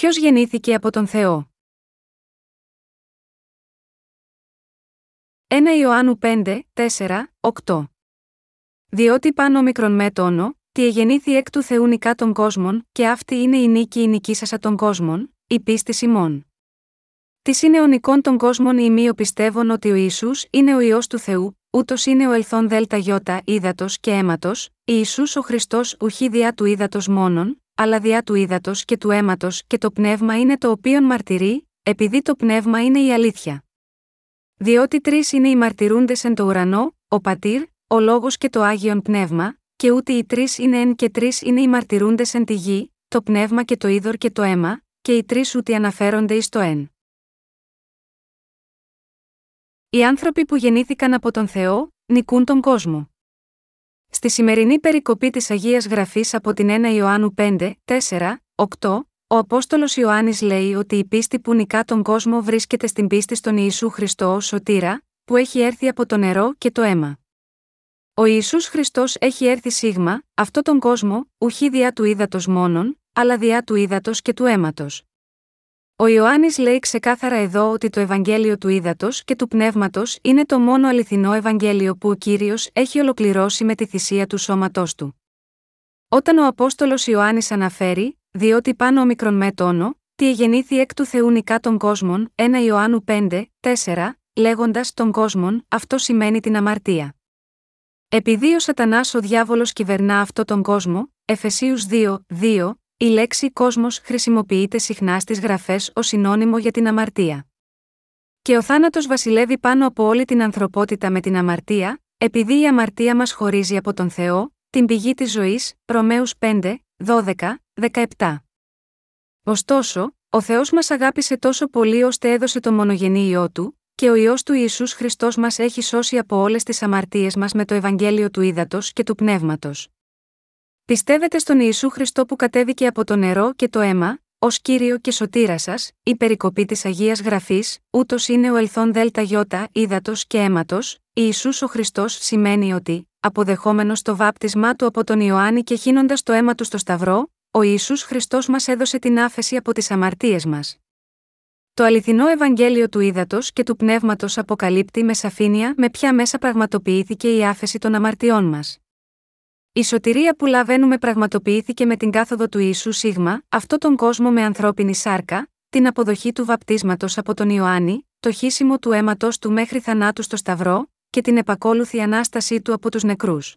Ποιος γεννήθηκε από τον Θεό; 1 Ιωάννου 5, 4, 8 Διότι πάνω μικρον με τόνο, τι εγεννήθη εκ του Θεού νικά των κόσμων, και αυτή είναι η νίκη η νικήσασα των κόσμων, η πίστη ημών. Τι είναι ο νικών των κόσμων οι μείο πιστεύουν ότι ο Ισού είναι ο ιό του Θεού, ούτως είναι ο ελθόν δέλτα γιώτα ύδατος και αίματος, Ισού ο Χριστός ουχή διά του ύδατος μόνον, αλλά διά του ύδατος και του αίματος και το πνεύμα είναι το οποίον μαρτυρεί, επειδή το πνεύμα είναι η αλήθεια. Διότι τρεις είναι οι μαρτυρούντες εν το ουρανό, ο πατήρ, ο λόγος και το άγιον πνεύμα, και ούτε οι τρεις είναι εν και τρεις είναι οι μαρτυρούντες εν τη γη, το πνεύμα και το είδωρ και το αίμα, και οι τρεις ούτε αναφέρονται εις το εν. Οι άνθρωποι που γεννήθηκαν από τον Θεό, νικούν τον κόσμο. Στη σημερινή περικοπή της Αγίας Γραφής από την 1 Ιωάννου 5, 4, 8, ο Απόστολος Ιωάννης λέει ότι η πίστη που νικά τον κόσμο βρίσκεται στην πίστη στον Ιησού Χριστό ως σωτήρα, που έχει έρθει από το νερό και το αίμα. Ο Ιησούς Χριστός έχει έρθει σίγμα, αυτό τον κόσμο, ουχή διά του ύδατος μόνον, αλλά διά του ύδατος και του αίματος. Ο Ιωάννης λέει ξεκάθαρα εδώ ότι το Ευαγγέλιο του Ήδατος και του Πνεύματος είναι το μόνο αληθινό Ευαγγέλιο που ο κύριος έχει ολοκληρώσει με τη θυσία του σώματός του. Όταν ο Απόστολος Ιωάννης αναφέρει, διότι πάνω μικρον με τόνο, τι εγεννήθη εκ του Θεού νικά των κόσμων, 1 Ιωάννου 5, 4, λέγοντας των κόσμων, αυτό σημαίνει την αμαρτία. Επειδή ο Σατανάς ο διάβολος κυβερνά αυτό τον κόσμο, Εφεσίους 2, 2, η λέξη κόσμος χρησιμοποιείται συχνά στις γραφές ως συνώνυμο για την αμαρτία. Και ο θάνατος βασιλεύει πάνω από όλη την ανθρωπότητα με την αμαρτία, επειδή η αμαρτία μας χωρίζει από τον Θεό, την πηγή της ζωής, Ρωμαίους 5, 12, 17. Ωστόσο, ο Θεός μας αγάπησε τόσο πολύ ώστε έδωσε το μονογενή ιό του, και ο ιό του Ιησούς Χριστός μας έχει σώσει από όλες τις αμαρτίες μας με το Ευαγγέλιο του Ήδατος και του Πνεύματος. Πιστεύετε στον Ιησού Χριστό που κατέβηκε από το νερό και το αίμα, ως κύριο και σωτήρα σας, η περικοπή της Αγίας Γραφής, ούτως είναι ο ελθόν Δέλτα Γιώτα, ύδατο και αίματος, Ιησούς ο Χριστός σημαίνει ότι, αποδεχόμενος το βάπτισμά του από τον Ιωάννη και χύνοντας το αίμα του στο Σταυρό, ο Ισού Χριστός μας έδωσε την άφεση από τις αμαρτίες μας. Το αληθινό Ευαγγέλιο του ύδατος και του πνεύματος αποκαλύπτει με σαφήνεια με ποια μέσα πραγματοποιήθηκε η άφεση των αμαρτιών μας. Η σωτηρία που λαβαίνουμε πραγματοποιήθηκε με την κάθοδο του Ιησού Σίγμα, αυτό τον κόσμο με ανθρώπινη σάρκα, την αποδοχή του βαπτίσματος από τον Ιωάννη, το χύσιμο του αίματος του μέχρι θανάτου στο Σταυρό, και την επακόλουθη ανάστασή του από τους νεκρούς.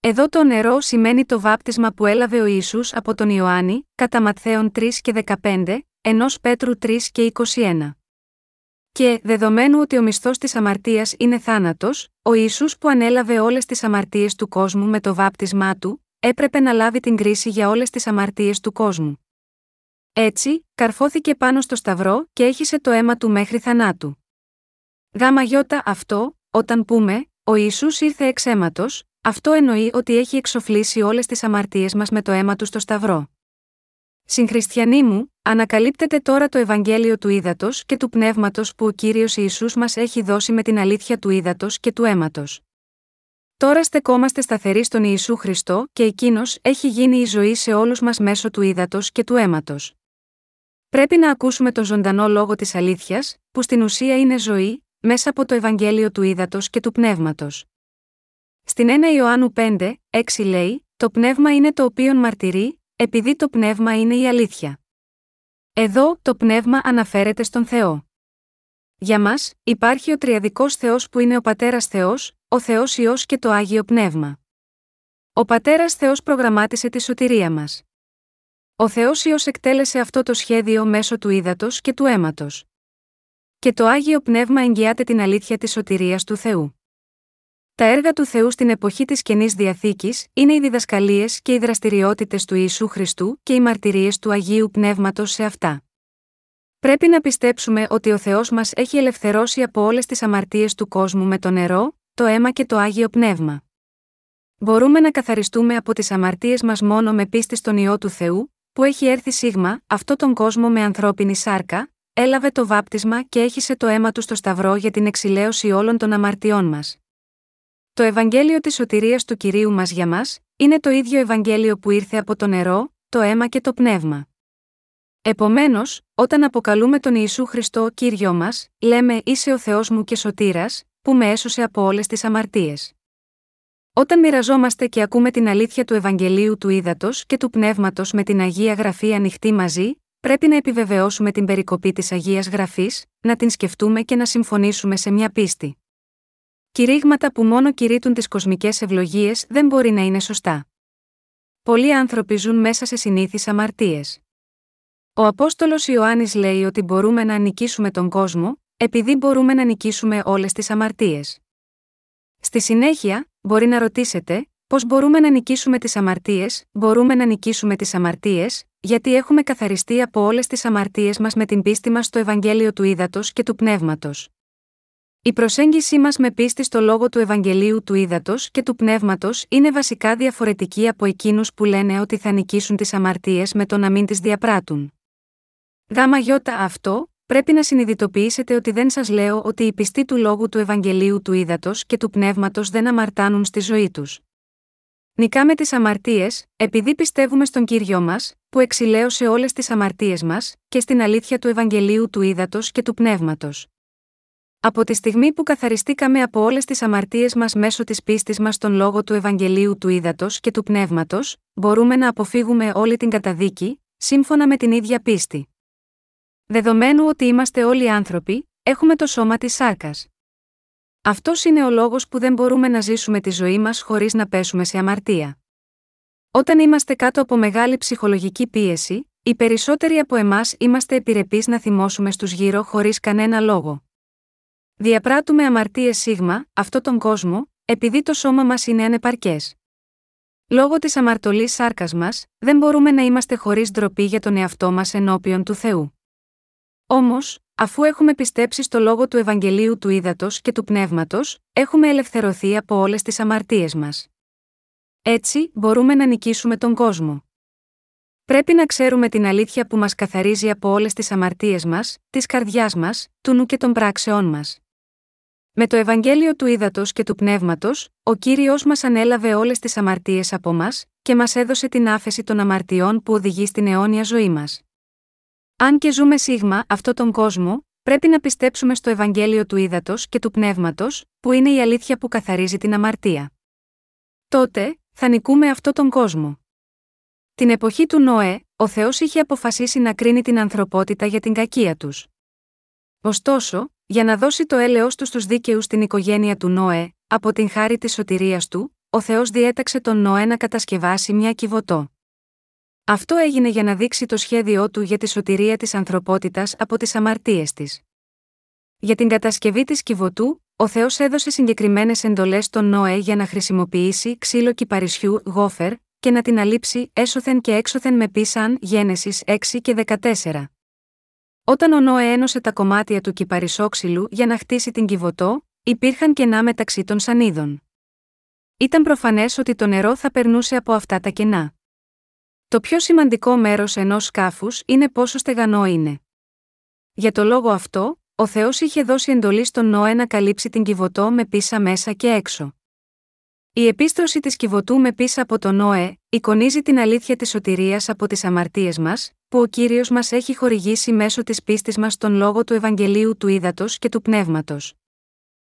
Εδώ το νερό σημαίνει το βάπτισμα που έλαβε ο Ιησούς από τον Ιωάννη, κατά Ματθαίων 3 και 15, ενός Πέτρου 3 και 21. Και, δεδομένου ότι ο μισθός της αμαρτίας είναι θάνατος, ο Ισού που ανέλαβε όλες τις αμαρτίες του κόσμου με το βάπτισμά του, έπρεπε να λάβει την κρίση για όλες τις αμαρτίες του κόσμου. Έτσι, καρφώθηκε πάνω στο σταυρό και έχισε το αίμα του μέχρι θανάτου. Γάμα γιώτα αυτό, όταν πούμε, ο Ισού ήρθε εξ αίματος, αυτό εννοεί ότι έχει εξοφλήσει όλες τις αμαρτίες μας με το αίμα του στο σταυρό. Συγχριστιανοί μου, ανακαλύπτεται τώρα το Ευαγγέλιο του ύδατο και του πνεύματος που ο κύριος Ισού μας έχει δώσει με την αλήθεια του ύδατο και του αίματος. Τώρα στεκόμαστε σταθεροί στον Ιησού Χριστό και εκείνος έχει γίνει η ζωή σε όλους μας μέσω του ύδατο και του αίματος. Πρέπει να ακούσουμε το ζωντανό λόγο της αλήθειας, που στην ουσία είναι ζωή, μέσα από το Ευαγγέλιο του ύδατο και του πνεύματος. Στην 1 Ιωάννου 5, 6 λέει: Το πνεύμα είναι το οποίο μαρτυρεί, επειδή το πνεύμα είναι η αλήθεια. Εδώ, το πνεύμα αναφέρεται στον Θεό. Για μας, υπάρχει ο τριαδικός Θεός που είναι ο Πατέρας Θεός, ο Θεός Υιός και το Άγιο Πνεύμα. Ο Πατέρας Θεός προγραμμάτισε τη σωτηρία μας. Ο Θεός Υιός εκτέλεσε αυτό το σχέδιο μέσω του ύδατος και του αίματος. Και το Άγιο Πνεύμα εγγυάται την αλήθεια της σωτηρίας του Θεού. Τα έργα του Θεού στην εποχή της καινής διαθήκης είναι οι διδασκαλίες και οι δραστηριότητες του Ιησού Χριστού και οι μαρτυρίες του Αγίου Πνεύματος σε αυτά. Πρέπει να πιστέψουμε ότι ο Θεός μας έχει ελευθερώσει από όλες τις αμαρτίες του κόσμου με το νερό, το αίμα και το Άγιο Πνεύμα. Μπορούμε να καθαριστούμε από τις αμαρτίες μας μόνο με πίστη στον ιό του Θεού, που έχει έρθει σίγμα, αυτό τον κόσμο με ανθρώπινη σάρκα, έλαβε το βάπτισμα και έχισε το αίμα του στο Σταυρό για την εξηλαίωση όλων των αμαρτιών μας. Το Ευαγγέλιο της σωτηρίας του κυρίου μας για μας, είναι το ίδιο Ευαγγέλιο που ήρθε από το νερό, το αίμα και το πνεύμα. Επομένως, όταν αποκαλούμε τον Ιησού Χριστό κύριο μας, λέμε Είσαι ο Θεός μου και σωτήρας, που με έσωσε από όλες τις αμαρτίες. Όταν μοιραζόμαστε και ακούμε την αλήθεια του Ευαγγελίου του Ήδατος και του Πνεύματος με την Αγία Γραφή ανοιχτή μαζί, πρέπει να επιβεβαιώσουμε την περικοπή της Αγίας Γραφής, να την σκεφτούμε και να συμφωνήσουμε σε μια πίστη. Κηρύγματα που μόνο κηρύττουν τις κοσμικές ευλογίες δεν μπορεί να είναι σωστά. Πολλοί άνθρωποι ζουν μέσα σε συνήθεις αμαρτίες. Ο Απόστολος Ιωάννης λέει ότι μπορούμε να νικήσουμε τον κόσμο, επειδή μπορούμε να νικήσουμε όλες τις αμαρτίες. Στη συνέχεια, μπορεί να ρωτήσετε, πώς μπορούμε να νικήσουμε τις αμαρτίες, μπορούμε να νικήσουμε τις αμαρτίες, γιατί έχουμε καθαριστεί από όλες τις αμαρτίες μας με την πίστη μας στο Ευαγγέλιο του Ήδατος και του Πνεύματος. Η προσέγγιση μας με πίστη στο λόγο του Ευαγγελίου του Ήδατος και του Πνεύματος είναι βασικά διαφορετική από εκείνους που λένε ότι θα νικήσουν τις αμαρτίες με το να μην τις διαπράττουν. Γάμα γιώτα αυτό, πρέπει να συνειδητοποιήσετε ότι δεν σας λέω ότι οι πιστοί του λόγου του Ευαγγελίου του Ήδατος και του Πνεύματος δεν αμαρτάνουν στη ζωή τους. Νικάμε τις αμαρτίες, επειδή πιστεύουμε στον κύριο μας, που εξηλαίωσε όλες τις αμαρτίες μας, και στην αλήθεια του Ευαγγελίου του Ήδατος και του Πνεύματος. Από τη στιγμή που καθαριστήκαμε από όλες τις αμαρτίες μας μέσω της πίστης μας στον λόγο του Ευαγγελίου του Ήδατος και του Πνεύματος, μπορούμε να αποφύγουμε όλη την καταδίκη, σύμφωνα με την ίδια πίστη. Δεδομένου ότι είμαστε όλοι άνθρωποι, έχουμε το σώμα της σάρκας. Αυτός είναι ο λόγος που δεν μπορούμε να ζήσουμε τη ζωή μας χωρίς να πέσουμε σε αμαρτία. Όταν είμαστε κάτω από μεγάλη ψυχολογική πίεση, οι περισσότεροι από εμάς είμαστε επιρρεπείς να θυμώσουμε στους γύρω χωρίς κανένα λόγο. Διαπράττουμε αμαρτίες σίγμα, αυτό τον κόσμο, επειδή το σώμα μας είναι ανεπαρκές. Λόγω της αμαρτωλής σάρκας μας, δεν μπορούμε να είμαστε χωρίς ντροπή για τον εαυτό μας ενώπιον του Θεού. Όμως, αφού έχουμε πιστέψει στο λόγο του Ευαγγελίου του Ήδατος και του Πνεύματος, έχουμε ελευθερωθεί από όλες τις αμαρτίες μας. Έτσι, μπορούμε να νικήσουμε τον κόσμο. Πρέπει να ξέρουμε την αλήθεια που μας καθαρίζει από όλες τις αμαρτίες μας, της καρδιάς μας, του νου και των πράξεών μας. Με το Ευαγγέλιο του Ήδατος και του Πνεύματος, ο κύριος μας ανέλαβε όλες τις αμαρτίες από μας, και μας έδωσε την άφεση των αμαρτιών που οδηγεί στην αιώνια ζωή μας. Αν και ζούμε σίγμα αυτόν τον κόσμο, πρέπει να πιστέψουμε στο Ευαγγέλιο του Ήδατος και του Πνεύματος, που είναι η αλήθεια που καθαρίζει την αμαρτία. Τότε, θα νικούμε αυτόν τον κόσμο. Την εποχή του Νόε, ο Θεός είχε αποφασίσει να κρίνει την ανθρωπότητα για την κακία τους. Ωστόσο, για να δώσει το έλεος του στους δίκαιους στην οικογένεια του Νόε, από την χάρη της σωτηρίας του, ο Θεός διέταξε τον Νόε να κατασκευάσει μια κυβωτό. Αυτό έγινε για να δείξει το σχέδιό του για τη σωτηρία της ανθρωπότητας από τις αμαρτίες της. Για την κατασκευή της κυβωτού, ο Θεός έδωσε συγκεκριμένες εντολές στον Νόε για να χρησιμοποιήσει ξύλο κυπαρισιού γόφερ και να την αλείψει έσωθεν και έξωθεν με πίσαν Γένεσης 6 και 14. Όταν ο Νόε ένωσε τα κομμάτια του κυπαρισόξυλου για να χτίσει την κυβωτό, υπήρχαν κενά μεταξύ των σανίδων. Ήταν προφανές ότι το νερό θα περνούσε από αυτά τα κενά. Το πιο σημαντικό μέρος ενός σκάφους είναι πόσο στεγανό είναι. Για το λόγο αυτό, ο Θεός είχε δώσει εντολή στον Νόε να καλύψει την κυβωτό με πίσα μέσα και έξω. Η επίστρωση της κυβωτού με πίσα από τον Νόε, εικονίζει την αλήθεια της σωτηρίας από τις αμαρτίες μας, που ο κύριος μας έχει χορηγήσει μέσω της πίστης μας στον λόγο του Ευαγγελίου του Ήδατος και του Πνεύματος.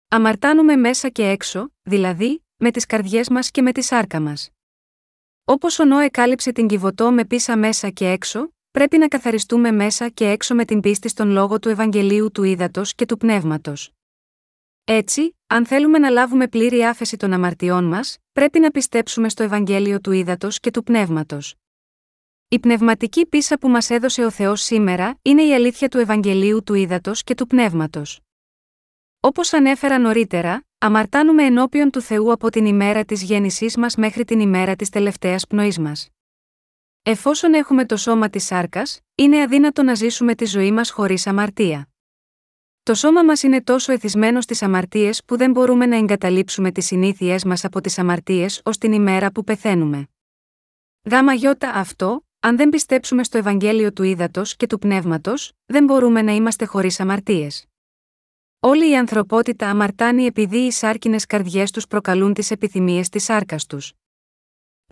Αμαρτάνουμε μέσα και έξω, δηλαδή, με τις καρδιές μας και με τη σάρκα μας. Όπως ο Νόε κάλυψε την κυβωτό με πίσα μέσα και έξω, πρέπει να καθαριστούμε μέσα και έξω με την πίστη στον λόγο του Ευαγγελίου του Ήδατος και του Πνεύματος. Έτσι, αν θέλουμε να λάβουμε πλήρη άφεση των αμαρτιών μας, πρέπει να πιστέψουμε στο Ευαγγέλιο του Ήδατος και του Πνεύματος. Η πνευματική πίσα που μας έδωσε ο Θεός σήμερα είναι η αλήθεια του Ευαγγελίου του Ήδατος και του Πνεύματος. Όπως ανέφερα νωρίτερα, αμαρτάνουμε ενώπιον του Θεού από την ημέρα της γέννησής μας μέχρι την ημέρα της τελευταίας πνοής μας. Εφόσον έχουμε το σώμα της σάρκας, είναι αδύνατο να ζήσουμε τη ζωή μας χωρίς αμαρτία. Το σώμα μας είναι τόσο εθισμένο στις αμαρτίες που δεν μπορούμε να εγκαταλείψουμε τις συνήθειές μας από τις αμαρτίες ως την ημέρα που πεθαίνουμε. Γάμα γιώτα αυτό, αν δεν πιστέψουμε στο Ευαγγέλιο του Ήδατος και του Πνεύματος, δεν μπορούμε να είμαστε χωρίς αμαρτίες. Όλη η ανθρωπότητα αμαρτάνει επειδή οι σάρκινες καρδιές τους προκαλούν τις επιθυμίες της σάρκας τους.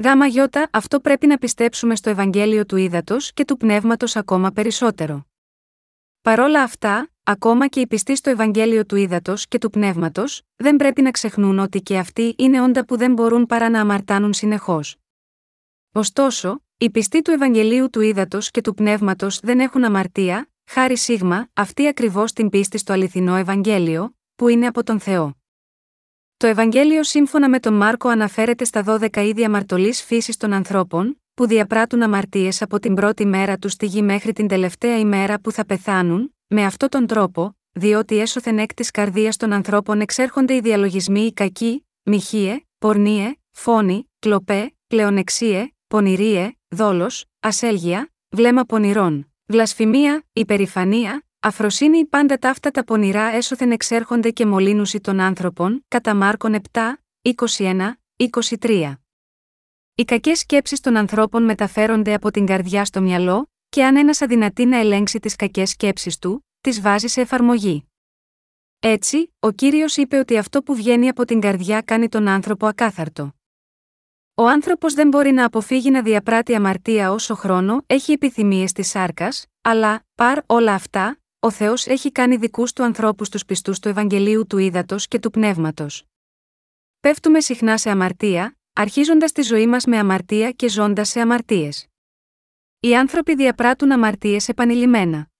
Γάμα γιώτα, αυτό πρέπει να πιστέψουμε στο Ευαγγέλιο του Ήδατος και του Πνεύματος ακόμα περισσότερο. Παρόλα αυτά, ακόμα και οι πιστοί στο Ευαγγέλιο του Ήδατος και του Πνεύματος, δεν πρέπει να ξεχνούν ότι και αυτοί είναι όντα που δεν μπορούν παρά να αμαρτάνουν συνεχώς. Ωστόσο, οι πιστοί του Ευαγγελίου του Ήδατος και του Πνεύματος δεν έχουν αμαρτία, χάρη σίγμα, αυτή ακριβώς την πίστη στο αληθινό Ευαγγέλιο, που είναι από τον Θεό. Το Ευαγγέλιο σύμφωνα με τον Μάρκο αναφέρεται στα 12 είδη αμαρτωλής φύσης των ανθρώπων, που διαπράττουν αμαρτίες από την πρώτη μέρα τους στη γη μέχρι την τελευταία ημέρα που θα πεθάνουν, με αυτόν τον τρόπο, διότι έσωθεν εκ της καρδίας των ανθρώπων εξέρχονται οι διαλογισμοί οι κακοί, μοιχείε, πορνίε, φόνοι, κλοπέ, πλεονεξίε, πονηρίε, δόλος, ασέλγεια, βλέμμα πονηρών, βλασφημία, υπερηφανία, Αφροσύνη πάντα ταύτα τα πονηρά έσωθεν εξέρχονται και μολύνουσι των άνθρωπων, κατά Μάρκον 7, 21, 23. Οι κακές σκέψεις των ανθρώπων μεταφέρονται από την καρδιά στο μυαλό, και αν ένας αδυνατεί να ελέγξει τις κακές σκέψεις του, τις βάζει σε εφαρμογή. Έτσι, ο κύριος είπε ότι αυτό που βγαίνει από την καρδιά κάνει τον άνθρωπο ακάθαρτο. Ο άνθρωπος δεν μπορεί να αποφύγει να διαπράττει αμαρτία όσο χρόνο έχει επιθυμίες της σάρκας, αλλά, παρ όλα αυτά, ο Θεός έχει κάνει δικούς του ανθρώπους τους πιστούς του Ευαγγελίου του Ήδατος και του Πνεύματος. Πέφτουμε συχνά σε αμαρτία, αρχίζοντας τη ζωή μας με αμαρτία και ζώντας σε αμαρτίες. Οι άνθρωποι διαπράττουν αμαρτίες επανειλημμένα.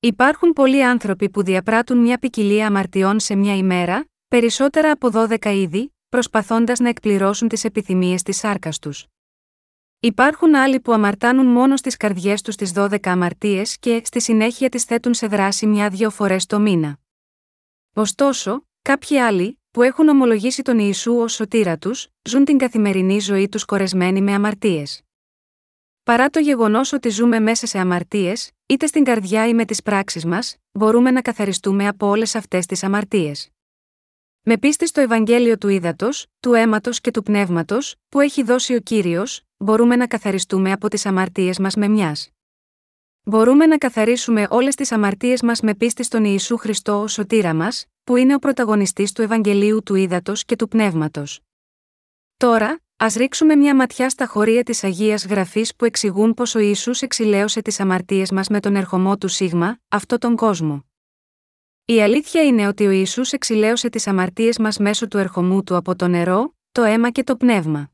Υπάρχουν πολλοί άνθρωποι που διαπράττουν μια ποικιλία αμαρτιών σε μια ημέρα, περισσότερα από 12 είδη, προσπαθώντας να εκπληρώσουν τις επιθυμίες της σάρκας τους. Υπάρχουν άλλοι που αμαρτάνουν μόνο στις καρδιές τους τις 12 αμαρτίες και στη συνέχεια τις θέτουν σε δράση μια-δυο φορές το μήνα. Ωστόσο, κάποιοι άλλοι, που έχουν ομολογήσει τον Ιησού ως σωτήρα τους, ζουν την καθημερινή ζωή τους κορεσμένοι με αμαρτίες. Παρά το γεγονός ότι ζούμε μέσα σε αμαρτίες, είτε στην καρδιά ή με τις πράξεις μας, μπορούμε να καθαριστούμε από όλες αυτές τις αμαρτίες. Με πίστη στο Ευαγγέλιο του Ήδατος, του αίματος και του πνεύματος, που έχει δώσει ο κύριος, μπορούμε να καθαριστούμε από τις αμαρτίες μας με μιας. Μπορούμε να καθαρίσουμε όλες τις αμαρτίες μας με πίστη στον Ιησού Χριστό ως σωτήρα μας, που είναι ο πρωταγωνιστής του Ευαγγελίου του Ήδατος και του πνεύματος. Τώρα, ας ρίξουμε μια ματιά στα χωρία της Αγίας Γραφής που εξηγούν πως ο Ισού εξηλαίωσε τις αμαρτίες μας με τον ερχομό του Σίγμα, αυτό τον κόσμο. Η αλήθεια είναι ότι ο Ισού εξηλαίωσε τις αμαρτίες μας μέσω του ερχομού του από το νερό, το αίμα και το πνεύμα.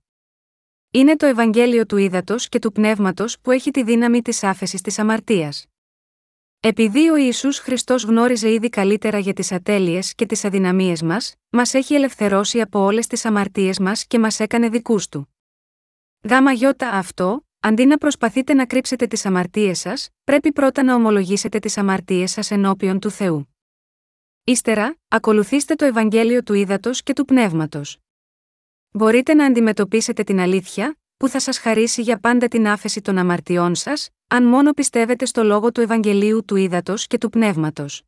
Είναι το Ευαγγέλιο του ύδατο και του πνεύματος που έχει τη δύναμη της άφεσης της αμαρτίας. Επειδή ο Ισού Χριστός γνώριζε ήδη καλύτερα για τις ατέλειες και τις αδυναμίες μας, μας έχει ελευθερώσει από όλες τις αμαρτίες μας και μας έκανε δικούς του. Γάμα γιώτα αυτό, αντί να προσπαθείτε να κρύψετε τις αμαρτίες σας, πρέπει πρώτα να ομολογήσετε τις αμαρτίες σας ενώπιον του Θεού. Ύστερα, ακολουθήστε το Ευαγγέλιο του ύδατο και του πνεύματος. Μπορείτε να αντιμετωπίσετε την αλήθεια, που θα σας χαρίσει για πάντα την άφεση των αμαρτιών σας, αν μόνο πιστεύετε στο λόγο του Ευαγγελίου του ύδατο και του πνεύματος.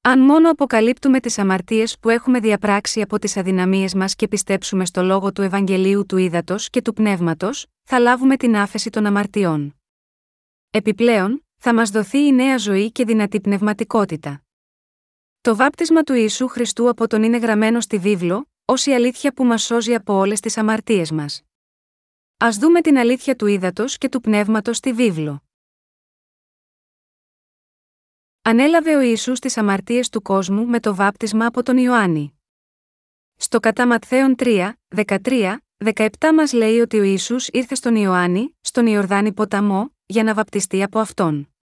Αν μόνο αποκαλύπτουμε τις αμαρτίες που έχουμε διαπράξει από τις αδυναμίες μας και πιστέψουμε στο λόγο του Ευαγγελίου του ύδατο και του πνεύματος, θα λάβουμε την άφεση των αμαρτιών. Επιπλέον, θα μας δοθεί η νέα ζωή και δυνατή πνευματικότητα. Το βάπτισμα του Ιησού Χριστού από τον είναι γραμμένο στη βίβλο, ως η αλήθεια που μας σώζει από όλες τις αμαρτίες μας. Α δούμε την αλήθεια του ύδατος και του πνεύματος στη βίβλο. Ανέλαβε ο Ιησούς τις αμαρτίες του κόσμου με το βάπτισμα από τον Ιωάννη. Στο κατά Ματθαίον 3, 13, 17 μας λέει ότι ο Ιησούς ήρθε στον Ιωάννη, στον Ιορδάνη ποταμό, για να βαπτιστεί από αυτόν.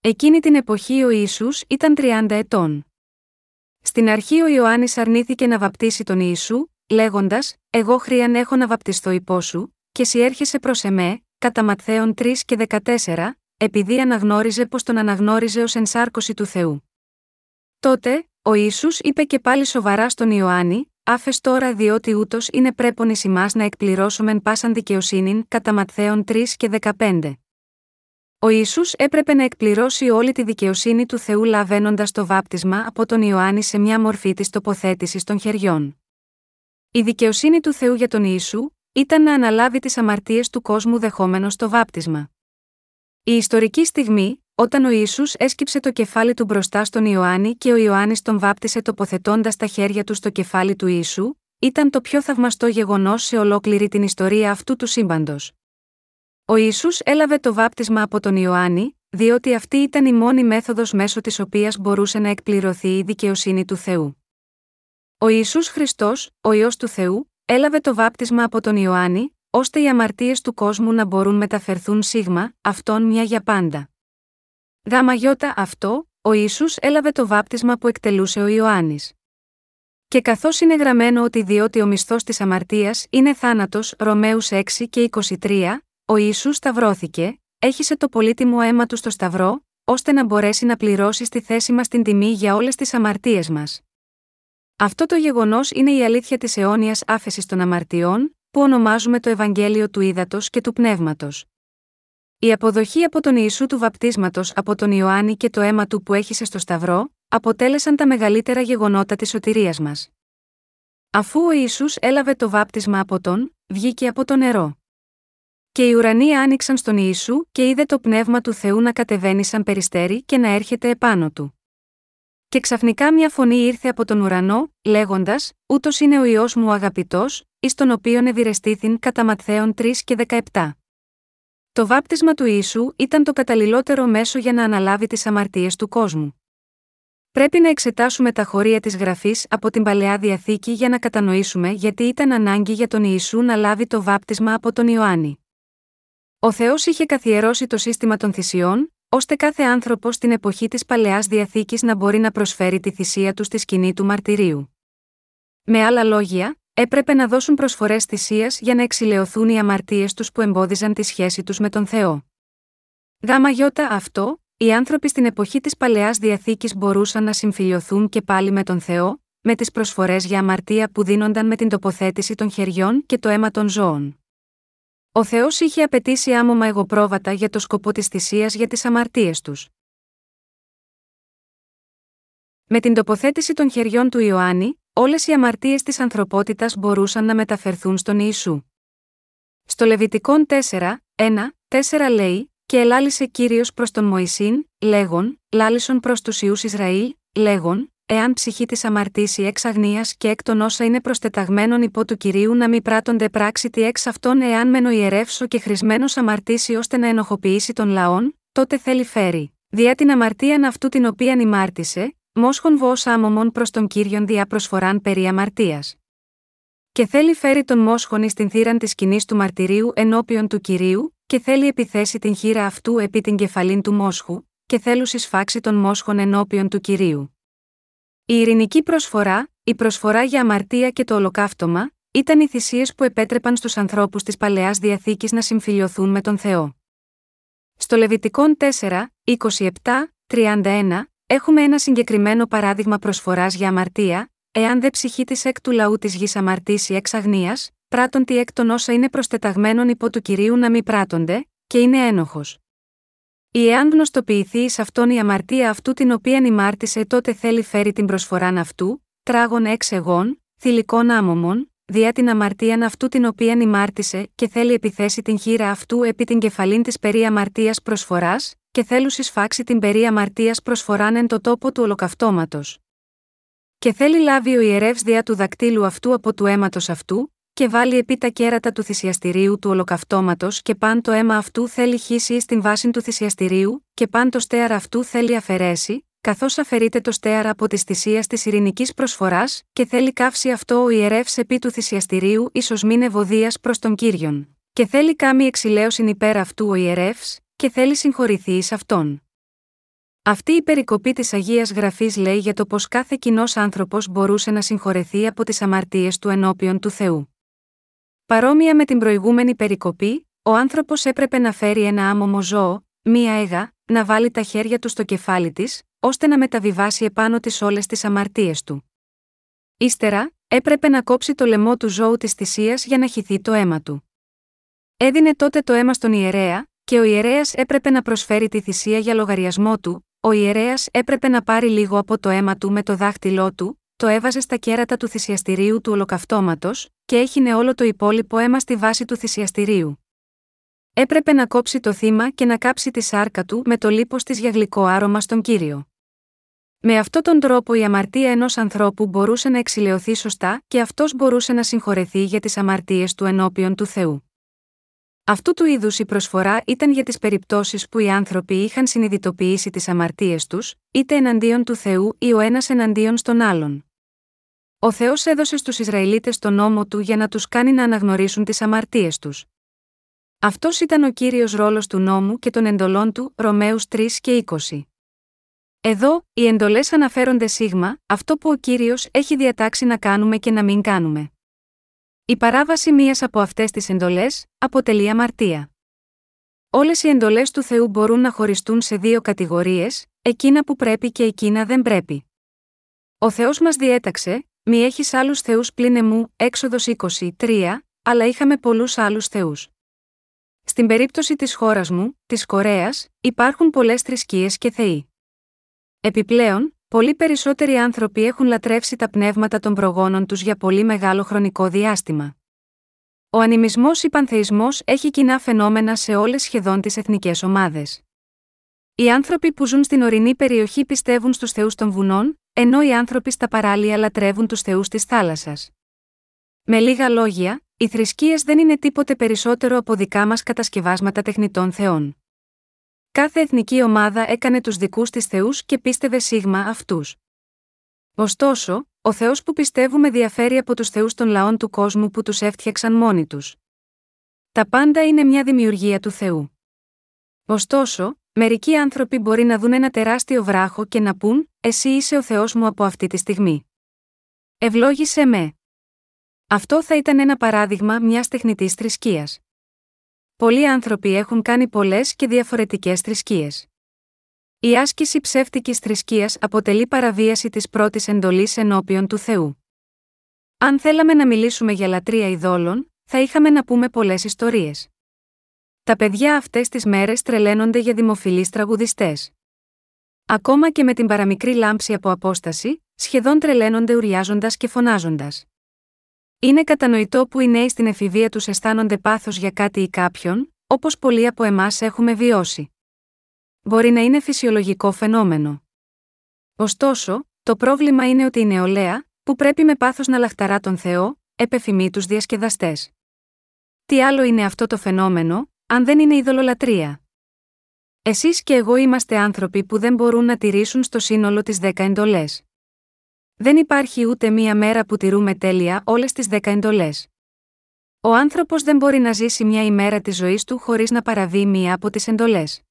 Εκείνη την εποχή ο Ιησούς ήταν 30 ετών. Στην αρχή ο Ιωάννης αρνήθηκε να βαπτίσει τον Ιησού, λέγοντας: Εγώ χρίαν έχω να βαπτιστώ υπό σου, και εσύ έρχεσαι προς εμέ, κατά Ματθαίων 3 και 14, επειδή αναγνώριζε πως τον αναγνώριζε ως ενσάρκωση του Θεού. Τότε, ο Ιησούς είπε και πάλι σοβαρά στον Ιωάννη: Άφες τώρα διότι ούτως είναι πρέπον ει να εκπληρώσουμε πάσαν δικαιοσύνην κατά Ματθαίων 3 και 15. Ο Ισού έπρεπε να εκπληρώσει όλη τη δικαιοσύνη του Θεού λαβαίνοντας το βάπτισμα από τον Ιωάννη σε μια μορφή της τοποθέτησης των χεριών. Η δικαιοσύνη του Θεού για τον Ιησού ήταν να αναλάβει τις αμαρτίες του κόσμου δεχόμενος το βάπτισμα. Η ιστορική στιγμή, όταν ο Ισού έσκυψε το κεφάλι του μπροστά στον Ιωάννη και ο Ιωάννης τον βάπτισε τοποθετώντας τα χέρια του στο κεφάλι του Ιησού, ήταν το πιο θαυμαστό γεγονός σε ολόκληρη την ιστορία αυτού του σύμπαντος. Ο Ισού έλαβε το βάπτισμα από τον Ιωάννη, διότι αυτή ήταν η μόνη μέθοδος μέσω της οποίας μπορούσε να εκπληρωθεί η δικαιοσύνη του Θεού. Ο Ιησούς Χριστός, ο ιό του Θεού, έλαβε το βάπτισμα από τον Ιωάννη, ώστε οι αμαρτίες του κόσμου να μπορούν μεταφερθούν σίγμα, αυτόν μια για πάντα. Γάμα γιώτα αυτό, ο Ιησούς έλαβε το βάπτισμα που εκτελούσε ο Ιωάννης. Και καθώς είναι γραμμένο ότι διότι ο μισθός της αμαρτίας είναι θάνατος, Ρωμαίους 6 και 23, ο Ιησούς σταυρώθηκε, έχισε το πολύτιμο αίμα του στο σταυρό, ώστε να μπορέσει να πληρώσει στη θέση μας την τιμή για όλες τις αμαρτίες μας. Αυτό το γεγονός είναι η αλήθεια της αιώνιας άφεσης των αμαρτιών, που ονομάζουμε το Ευαγγέλιο του Ήδατος και του Πνεύματος. Η αποδοχή από τον Ιησού του βαπτίσματος από τον Ιωάννη και το αίμα του που έχησε στο Σταυρό, αποτέλεσαν τα μεγαλύτερα γεγονότα της σωτηρίας μας. Αφού ο Ιησούς έλαβε το βάπτισμα από τον, βγήκε από το νερό. Και οι ουρανοί άνοιξαν στον Ιησού και είδε το πνεύμα του Θεού να κατεβαίνει σαν περιστέρι και να έρχεται επάνω του. Και ξαφνικά μια φωνή ήρθε από τον ουρανό, λέγοντας: Ούτως είναι ο ιό μου αγαπητός, εις τον οποίον ευηρεστήθην κατά Ματθαίων 3 και 17. Το βάπτισμα του Ιησού ήταν το καταλληλότερο μέσο για να αναλάβει τις αμαρτίες του κόσμου. Πρέπει να εξετάσουμε τα χωρία της γραφής από την παλαιά διαθήκη για να κατανοήσουμε γιατί ήταν ανάγκη για τον Ιησού να λάβει το βάπτισμα από τον Ιωάννη. Ο Θεός είχε καθιερώσει το σύστημα των θυσιών, ώστε κάθε άνθρωπος στην εποχή της παλαιάς διαθήκης να μπορεί να προσφέρει τη θυσία του στη σκηνή του μαρτυρίου. Με άλλα λόγια, έπρεπε να δώσουν προσφορές θυσίας για να εξηλαιωθούν οι αμαρτίες τους που εμπόδιζαν τη σχέση τους με τον Θεό. Γάμα γιώτα αυτό, οι άνθρωποι στην εποχή της παλαιάς διαθήκης μπορούσαν να συμφιλειωθούν και πάλι με τον Θεό, με τις προσφορές για αμαρτία που δίνονταν με την τοποθέτηση των χεριών και το αίμα των ζώων. Ο Θεός είχε απαιτήσει άμομα εγωπρόβατα για το σκοπό της θυσίας για τις αμαρτίες τους. Με την τοποθέτηση των χεριών του Ιωάννη, όλες οι αμαρτίες της ανθρωπότητας μπορούσαν να μεταφερθούν στον Ιησού. Στο Λεβιτικόν 4, 1, 4 λέει: Και ελάλησε κύριος προς τον Μωυσήν, λέγον, λάλησον προς τους ιού Ισραήλ, λέγον, εάν ψυχή της αμαρτήσει εξ αγνίας και εκ των όσα είναι προστεταγμένων υπό του κυρίου να μην πράττονται πράξη τι εξ αυτών εάν μεν ο ιερεύσο και χρησμένος αμαρτήσει ώστε να ενοχοποιήσει τον λαόν, τότε θέλει φέρει. Διά την αμαρτίαν αυτού την οποία ημάρτησε, μόσχον βό άμομον προς τον κύριον διά προσφοράν περί αμαρτίας. Και θέλει φέρει τον μόσχον εις την θύραν της σκηνής του μαρτυρίου ενώπιον του κυρίου, και θέλει επιθέσει την χείρα αυτού επί την κεφαλήν του μόσχου, και θέλουν συσφάξει τον μόσχον ενώπιον του κυρίου. Η ειρηνική προσφορά, η προσφορά για αμαρτία και το ολοκαύτωμα, ήταν οι θυσίες που επέτρεπαν στους ανθρώπους της παλαιάς διαθήκης να συμφιλειωθούν με τον Θεό. Στο Λεβιτικόν 4, 27, 31, έχουμε ένα συγκεκριμένο παράδειγμα προσφοράς για αμαρτία, εάν δεν ψυχή της εκ του λαού της γης αμαρτήσει εξ αγνίας, πράττον τι εκ των όσα είναι προστεταγμένων υπό του κυρίου να μην πράττονται, και είναι ένοχος. Ή εάν γνωστοποιηθεί εις αυτόν η αμαρτία αυτού την οποία ημάρτησε, τότε θέλει φέρει την προσφοράν αυτού, τράγων εξ εγών, θηλυκών άμομων, διά την αμαρτίαν αυτού την οποία ημάρτησε, και θέλει επιθέσει την χείρα αυτού επί την κεφαλήν της περί αμαρτίας προσφοράς, και θέλουν συσφάξει την περί αμαρτίας προσφοράν εν το τόπο του ολοκαυτώματος. Και θέλει λάβει ο ιερεύς διά του δακτύλου αυτού από του αίματος αυτού, και βάλει επί τα κέρατα του θυσιαστηρίου του ολοκαυτώματος και παν το αίμα αυτού θέλει χύσει στην βάση του θυσιαστηρίου, και παν το στέαρ αυτού θέλει αφαιρέσει, καθώς αφαιρείται το στέαρ από τη θυσία της ειρηνικής προσφοράς, και θέλει καύσει αυτό ο ιερεύς επί του θυσιαστηρίου ίσως μην ευωδίας προς τον κύριον. Και θέλει κάμει εξηλαίωσιν υπέρ αυτού ο ιερεύς, και θέλει συγχωρηθεί εις αυτόν. Αυτή η περικοπή της Αγίας Γραφής λέει για το πως κάθε κοινός άνθρωπος μπορούσε να συγχωρεθεί από τις αμαρτίες του ενώπιον του Θεού. Παρόμοια με την προηγούμενη περικοπή, ο άνθρωπος έπρεπε να φέρει ένα άμομο ζώο, μία έγα, να βάλει τα χέρια του στο κεφάλι της, ώστε να μεταβιβάσει επάνω της όλες τις αμαρτίες του. Ύστερα, έπρεπε να κόψει το λαιμό του ζώου της θυσίας για να χυθεί το αίμα του. Έδινε τότε το αίμα στον ιερέα, και ο ιερέας έπρεπε να προσφέρει τη θυσία για λογαριασμό του, ο ιερέας έπρεπε να πάρει λίγο από το αίμα του με το δάχτυλό του, το έβαζε στα κέρατα του θυσιαστηρίου του ολοκαυτώματος, και έχινε όλο το υπόλοιπο αίμα στη βάση του θυσιαστηρίου. Έπρεπε να κόψει το θύμα και να κάψει τη σάρκα του με το λίπος της για γλυκό άρωμα στον κύριο. Με αυτόν τον τρόπο η αμαρτία ενός ανθρώπου μπορούσε να εξηλαιωθεί σωστά και αυτός μπορούσε να συγχωρεθεί για τις αμαρτίες του ενώπιον του Θεού. Αυτού του είδους η προσφορά ήταν για τις περιπτώσεις που οι άνθρωποι είχαν συνειδητοποιήσει τις αμαρτίες τους, είτε εναντίον του Θεού ή ο ένας εναντίον στον άλλον. Ο Θεός έδωσε στους Ισραηλίτες τον νόμο του για να τους κάνει να αναγνωρίσουν τις αμαρτίες τους. Αυτός ήταν ο κύριος ρόλος του νόμου και των εντολών του, Ρωμαίους 3 και 20. Εδώ, οι εντολές αναφέρονται σίγμα, αυτό που ο κύριος έχει διατάξει να κάνουμε και να μην κάνουμε. Η παράβαση μίας από αυτές τις εντολές αποτελεί αμαρτία. Όλες οι εντολές του Θεού μπορούν να χωριστούν σε δύο κατηγορίες, εκείνα που πρέπει και εκείνα δεν πρέπει. Ο Θεός μας διέταξε, μη έχεις άλλους θεούς πλην εμού, έξοδος 23, αλλά είχαμε πολλούς άλλους θεούς. Στην περίπτωση της χώρας μου, της Κορέας, υπάρχουν πολλές θρησκείες και θεοί. Επιπλέον, πολλοί περισσότεροι άνθρωποι έχουν λατρεύσει τα πνεύματα των προγόνων τους για πολύ μεγάλο χρονικό διάστημα. Ο ανημισμός ή πανθεϊσμός έχει κοινά φαινόμενα σε όλες σχεδόν τις εθνικές ομάδες. Οι άνθρωποι που ζουν στην ορεινή περιοχή πιστεύουν στους θεούς των βουνών, ενώ οι άνθρωποι στα παράλια λατρεύουν τους θεούς της θάλασσας. Με λίγα λόγια, οι θρησκείες δεν είναι τίποτε περισσότερο από δικά μας κατασκευάσματα τεχνητών θεών. Κάθε εθνική ομάδα έκανε τους δικούς της θεούς και πίστευε σίγμα αυτούς. Ωστόσο, ο Θεός που πιστεύουμε διαφέρει από τους θεούς των λαών του κόσμου που τους έφτιαξαν μόνοι τους. Τα πάντα είναι μια δημιουργία του Θεού. Ωστόσο, μερικοί άνθρωποι μπορεί να δουν ένα τεράστιο βράχο και να πούν: Εσύ είσαι ο Θεός μου από αυτή τη στιγμή. Ευλόγησε με. Αυτό θα ήταν ένα παράδειγμα μιας τεχνητής θρησκείας. Πολλοί άνθρωποι έχουν κάνει πολλές και διαφορετικές θρησκείες. Η άσκηση ψεύτικης θρησκείας αποτελεί παραβίαση της πρώτης εντολής ενώπιον του Θεού. Αν θέλαμε να μιλήσουμε για λατρεία ειδόλων, θα είχαμε να πούμε πολλές ιστορίες. Τα παιδιά αυτές τις μέρες τρελαίνονται για δημοφιλείς τραγουδιστές. Ακόμα και με την παραμικρή λάμψη από απόσταση, σχεδόν τρελαίνονται ουριάζοντας και φωνάζοντας. Είναι κατανοητό που οι νέοι στην εφηβεία τους αισθάνονται πάθος για κάτι ή κάποιον, όπως πολλοί από εμάς έχουμε βιώσει. Μπορεί να είναι φυσιολογικό φαινόμενο. Ωστόσο, το πρόβλημα είναι ότι η νεολαία, που πρέπει με πάθος να λαχταρά τον Θεό, επεφημεί τους διασκεδαστές. Τι άλλο είναι αυτό το φαινόμενο, αν δεν είναι ειδωλολατρεία. Εσείς και εγώ είμαστε άνθρωποι που δεν μπορούν να τηρήσουν στο σύνολο τις δέκα εντολές. Δεν υπάρχει ούτε μία μέρα που τηρούμε τέλεια όλες τις δέκα εντολές. Ο άνθρωπος δεν μπορεί να ζήσει μια ημέρα της ζωής του χωρίς να παραβεί μία από τις εντολές.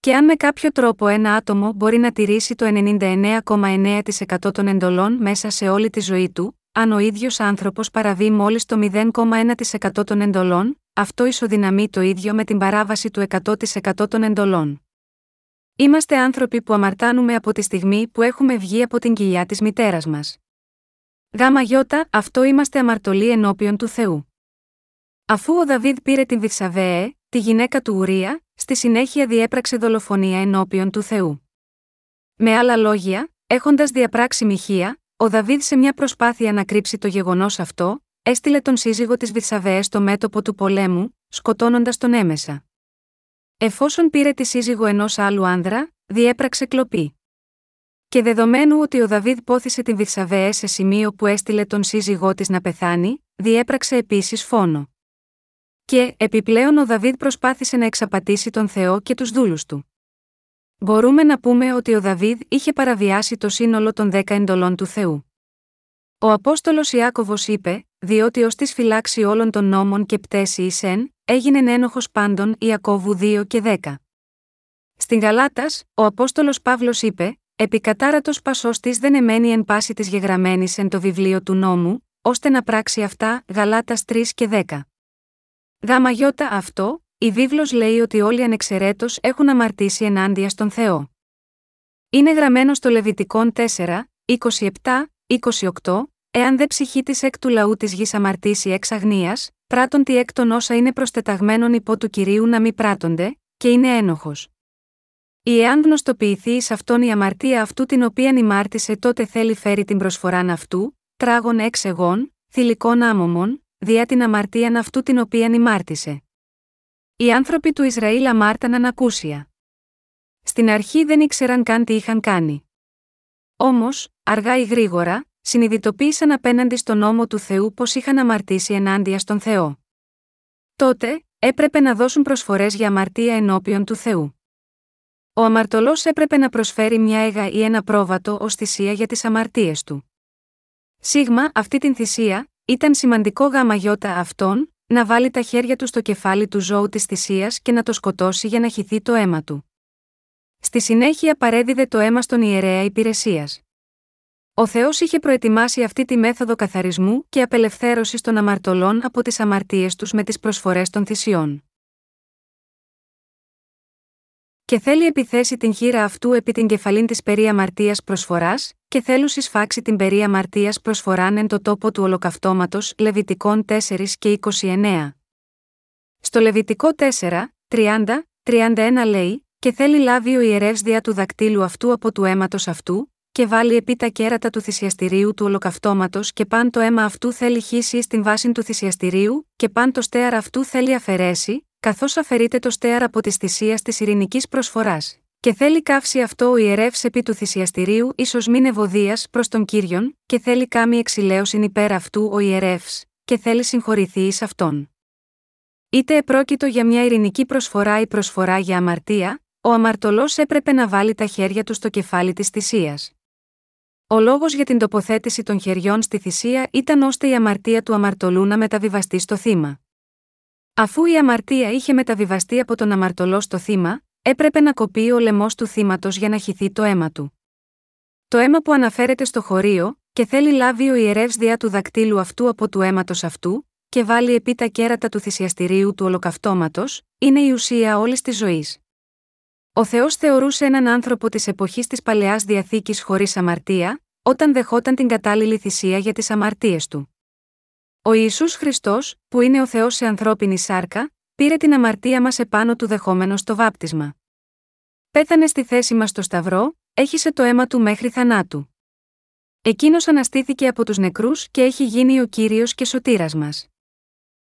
Και αν με κάποιο τρόπο ένα άτομο μπορεί να τηρήσει το 99,9% των εντολών μέσα σε όλη τη ζωή του, αν ο ίδιος άνθρωπος παραβεί μόλις το 0,1% των εντολών, αυτό ισοδυναμεί το ίδιο με την παράβαση του 100% των εντολών. Είμαστε άνθρωποι που αμαρτάνουμε από τη στιγμή που έχουμε βγει από την κοιλιά της μητέρας μας. Γάμα γιώτα, αυτό είμαστε αμαρτωλοί ενώπιον του Θεού. Αφού ο Δαβίδ πήρε την Βιθσαβέε, τη γυναίκα του Ουρία, στη συνέχεια διέπραξε δολοφονία ενώπιον του Θεού. Με άλλα λόγια, έχοντας διαπράξει μοιχεία, ο Δαβίδ σε μια προσπάθεια να κρύψει το γεγονός αυτό, έστειλε τον σύζυγο της Βιθσαβέε στο μέτωπο του πολέμου, σκοτώνοντας τον έμεσα. Εφόσον πήρε τη σύζυγο ενός άλλου άνδρα, διέπραξε κλοπή. Και δεδομένου ότι ο Δαβίδ πόθησε την Βιθσαβέε σε σημείο που έστειλε τον σύζυγό της να πεθάνει, διέπραξε επίσης φόνο. Και, επιπλέον, ο Δαβίδ προσπάθησε να εξαπατήσει τον Θεό και τους δούλους του. Μπορούμε να πούμε ότι ο Δαβίδ είχε παραβιάσει το σύνολο των δέκα εντολών του Θεού. Ο Απόστολος Ιάκωβος είπε: Διότι ως της φυλάξει όλων των νόμων και πτέσει εισεν, έγινε ένοχος πάντων Ιακώβου 2 και 10. Στην Γαλάτας, ο Απόστολος Παύλος είπε: Επικατάρατος πασός της δεν εμένει εν πάση της γεγραμμένης εν το βιβλίο του νόμου, ώστε να πράξει αυτά, Γαλάτας 3 και 10. Γάμα γιώτα αυτό, η βίβλος λέει ότι όλοι ανεξαιρέτως έχουν αμαρτήσει ενάντια στον Θεό. Είναι γραμμένο στο Λεβιτικόν 4, 27, 28, Εάν δε ψυχή της εκ του λαού της γης αμαρτήσει εξ αγνίας, πράττον τι εκ των όσα είναι προστεταγμένων υπό του κυρίου να μη πράττονται, και είναι ένοχος. Ή εάν γνωστοποιηθεί εις αυτόν η αμαρτία αυτού την οποία ημάρτησε, τότε θέλει φέρει την προσφοράν αυτού, τράγων εξ εγών, θηλυκών άμωμων, διά την αμαρτίαν αυτού την οποία ημάρτησε. Οι άνθρωποι του Ισραήλ αμάρταναν ακούσια. Στην αρχή δεν ήξεραν καν τι είχαν κάνει. Όμως, αργά ή γρήγορα, συνειδητοποίησαν απέναντι στον νόμο του Θεού πως είχαν αμαρτήσει ενάντια στον Θεό. Τότε, έπρεπε να δώσουν προσφορές για αμαρτία ενώπιον του Θεού. Ο αμαρτωλός έπρεπε να προσφέρει μια έγα ή ένα πρόβατο ως θυσία για τις αμαρτίες του. Σίγμα, αυτή την θυσία, ήταν σημαντικό γάμα γιώτα αυτόν, να βάλει τα χέρια του στο κεφάλι του ζώου της θυσίας και να το σκοτώσει για να χυθεί το αίμα του. Στη συνέχεια παρέδιδε το αίμα στον ιερέα υπηρεσίας. Ο Θεός είχε προετοιμάσει αυτή τη μέθοδο καθαρισμού και απελευθέρωση των αμαρτωλών από τις αμαρτίες τους με τις προσφορές των θυσιών. Και θέλει επιθέσει την χείρα αυτού επί την κεφαλήν της περί αμαρτίας προσφοράς, και θέλουν συσφάξει την περί αμαρτίας προσφοράν εν το τόπο του ολοκαυτώματος Λεβιτικών 4 και 29. Στο Λεβιτικό 4, 30, 31 λέει, και θέλει λάβει ο ιερεύς δια του δακτύλου αυτού από του αίματος αυτού, και βάλει επί τα κέρατα του θυσιαστηρίου του ολοκαυτώματος και παν το αίμα αυτού θέλει χύσει στην βάση του θυσιαστηρίου, και παν το στέαρα αυτού θέλει αφαιρέσει, καθώς αφαιρείται το στέαρα από τη θυσία της ειρηνικής προσφοράς. Και θέλει καύσει αυτό ο ιερεύς επί του θυσιαστηρίου ίσως μην ευωδίας προς τον κύριον, και θέλει κάμει εξηλαίωσιν υπέρ αυτού ο ιερεύς, και θέλει συγχωρηθεί εις αυτόν. Είτε επρόκειτο για μια ειρηνική προσφορά ή προσφορά για αμαρτία, ο αμαρτωλός έπρεπε να βάλει τα χέρια του στο κεφάλι της θυσίας. Ο λόγος για την τοποθέτηση των χεριών στη θυσία ήταν ώστε η αμαρτία του αμαρτωλού να μεταβιβαστεί στο θύμα. Αφού η αμαρτία είχε μεταβιβαστεί από τον αμαρτωλό στο θύμα, έπρεπε να κοπεί ο λαιμός του θύματος για να χυθεί το αίμα του. Το αίμα που αναφέρεται στο χωρίο, και θέλει λάβει ο ιερεύς διά του δακτύλου αυτού από του αίματος αυτού, και βάλει επί τα κέρατα του θυσιαστηρίου του ολοκαυτώματος, είναι η ουσία όλης της ζωής. Ο Θεός θεωρούσε έναν άνθρωπο της εποχής της παλαιάς διαθήκης χωρίς αμαρτία, όταν δεχόταν την κατάλληλη θυσία για τις αμαρτίες του. Ο Ισού Χριστός, που είναι ο Θεός σε ανθρώπινη σάρκα, πήρε την αμαρτία μας επάνω του δεχόμενος στο βάπτισμα. Πέθανε στη θέση μας στο Σταυρό, έχισε το αίμα του μέχρι θανάτου. Εκείνος αναστήθηκε από τους νεκρούς και έχει γίνει ο κύριος και σωτήρας μας.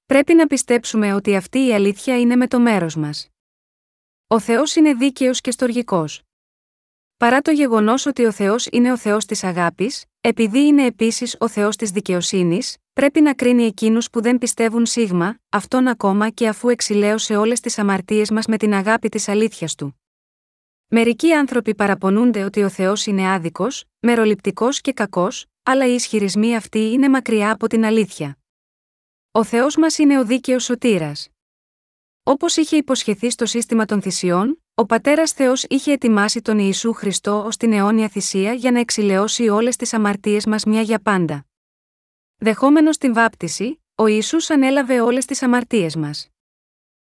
Πρέπει να πιστέψουμε ότι αυτή η αλήθεια είναι με το μέρος μας. Ο Θεός είναι δίκαιος και στοργικός. Παρά το γεγονός ότι ο Θεός είναι ο Θεός της αγάπης, επειδή είναι επίσης ο Θεός της δικαιοσύνης, πρέπει να κρίνει εκείνους που δεν πιστεύουν σίγμα, αυτόν ακόμα και αφού εξηλαίωσε όλες τις αμαρτίες μας με την αγάπη της αλήθειας του. Μερικοί άνθρωποι παραπονούνται ότι ο Θεός είναι άδικος, μεροληπτικός και κακός, αλλά οι ισχυρισμοί αυτοί είναι μακριά από την αλήθεια. Ο Θεός μας είναι ο δίκαιος σωτήρας. Όπως είχε υποσχεθεί στο σύστημα των θυσιών, ο πατέρας Θεός είχε ετοιμάσει τον Ιησού Χριστό ως την αιώνια θυσία για να εξηλαιώσει όλες τις αμαρτίες μας μια για πάντα. Δεχόμενος την βάπτιση, ο Ισού ανέλαβε όλες τις αμαρτίες μας.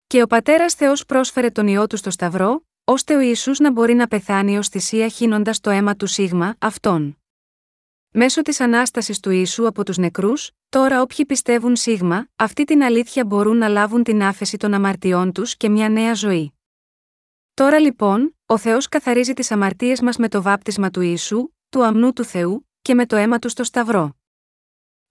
Και ο πατέρας Θεός πρόσφερε τον ιό του στο Σταυρό, ώστε ο Ιησούς να μπορεί να πεθάνει ως θυσία χύνοντας το αίμα του Σίγμα, αυτόν. Μέσω της ανάστασης του Ιησού από τους νεκρούς, τώρα όποιοι πιστεύουν Σίγμα, αυτή την αλήθεια μπορούν να λάβουν την άφεση των αμαρτιών τους και μια νέα ζωή. Τώρα λοιπόν, ο Θεός καθαρίζει τις αμαρτίες μας με το βάπτισμα του Ιησού, του αμνού του Θεού, και με το αίμα του στο Σταυρό.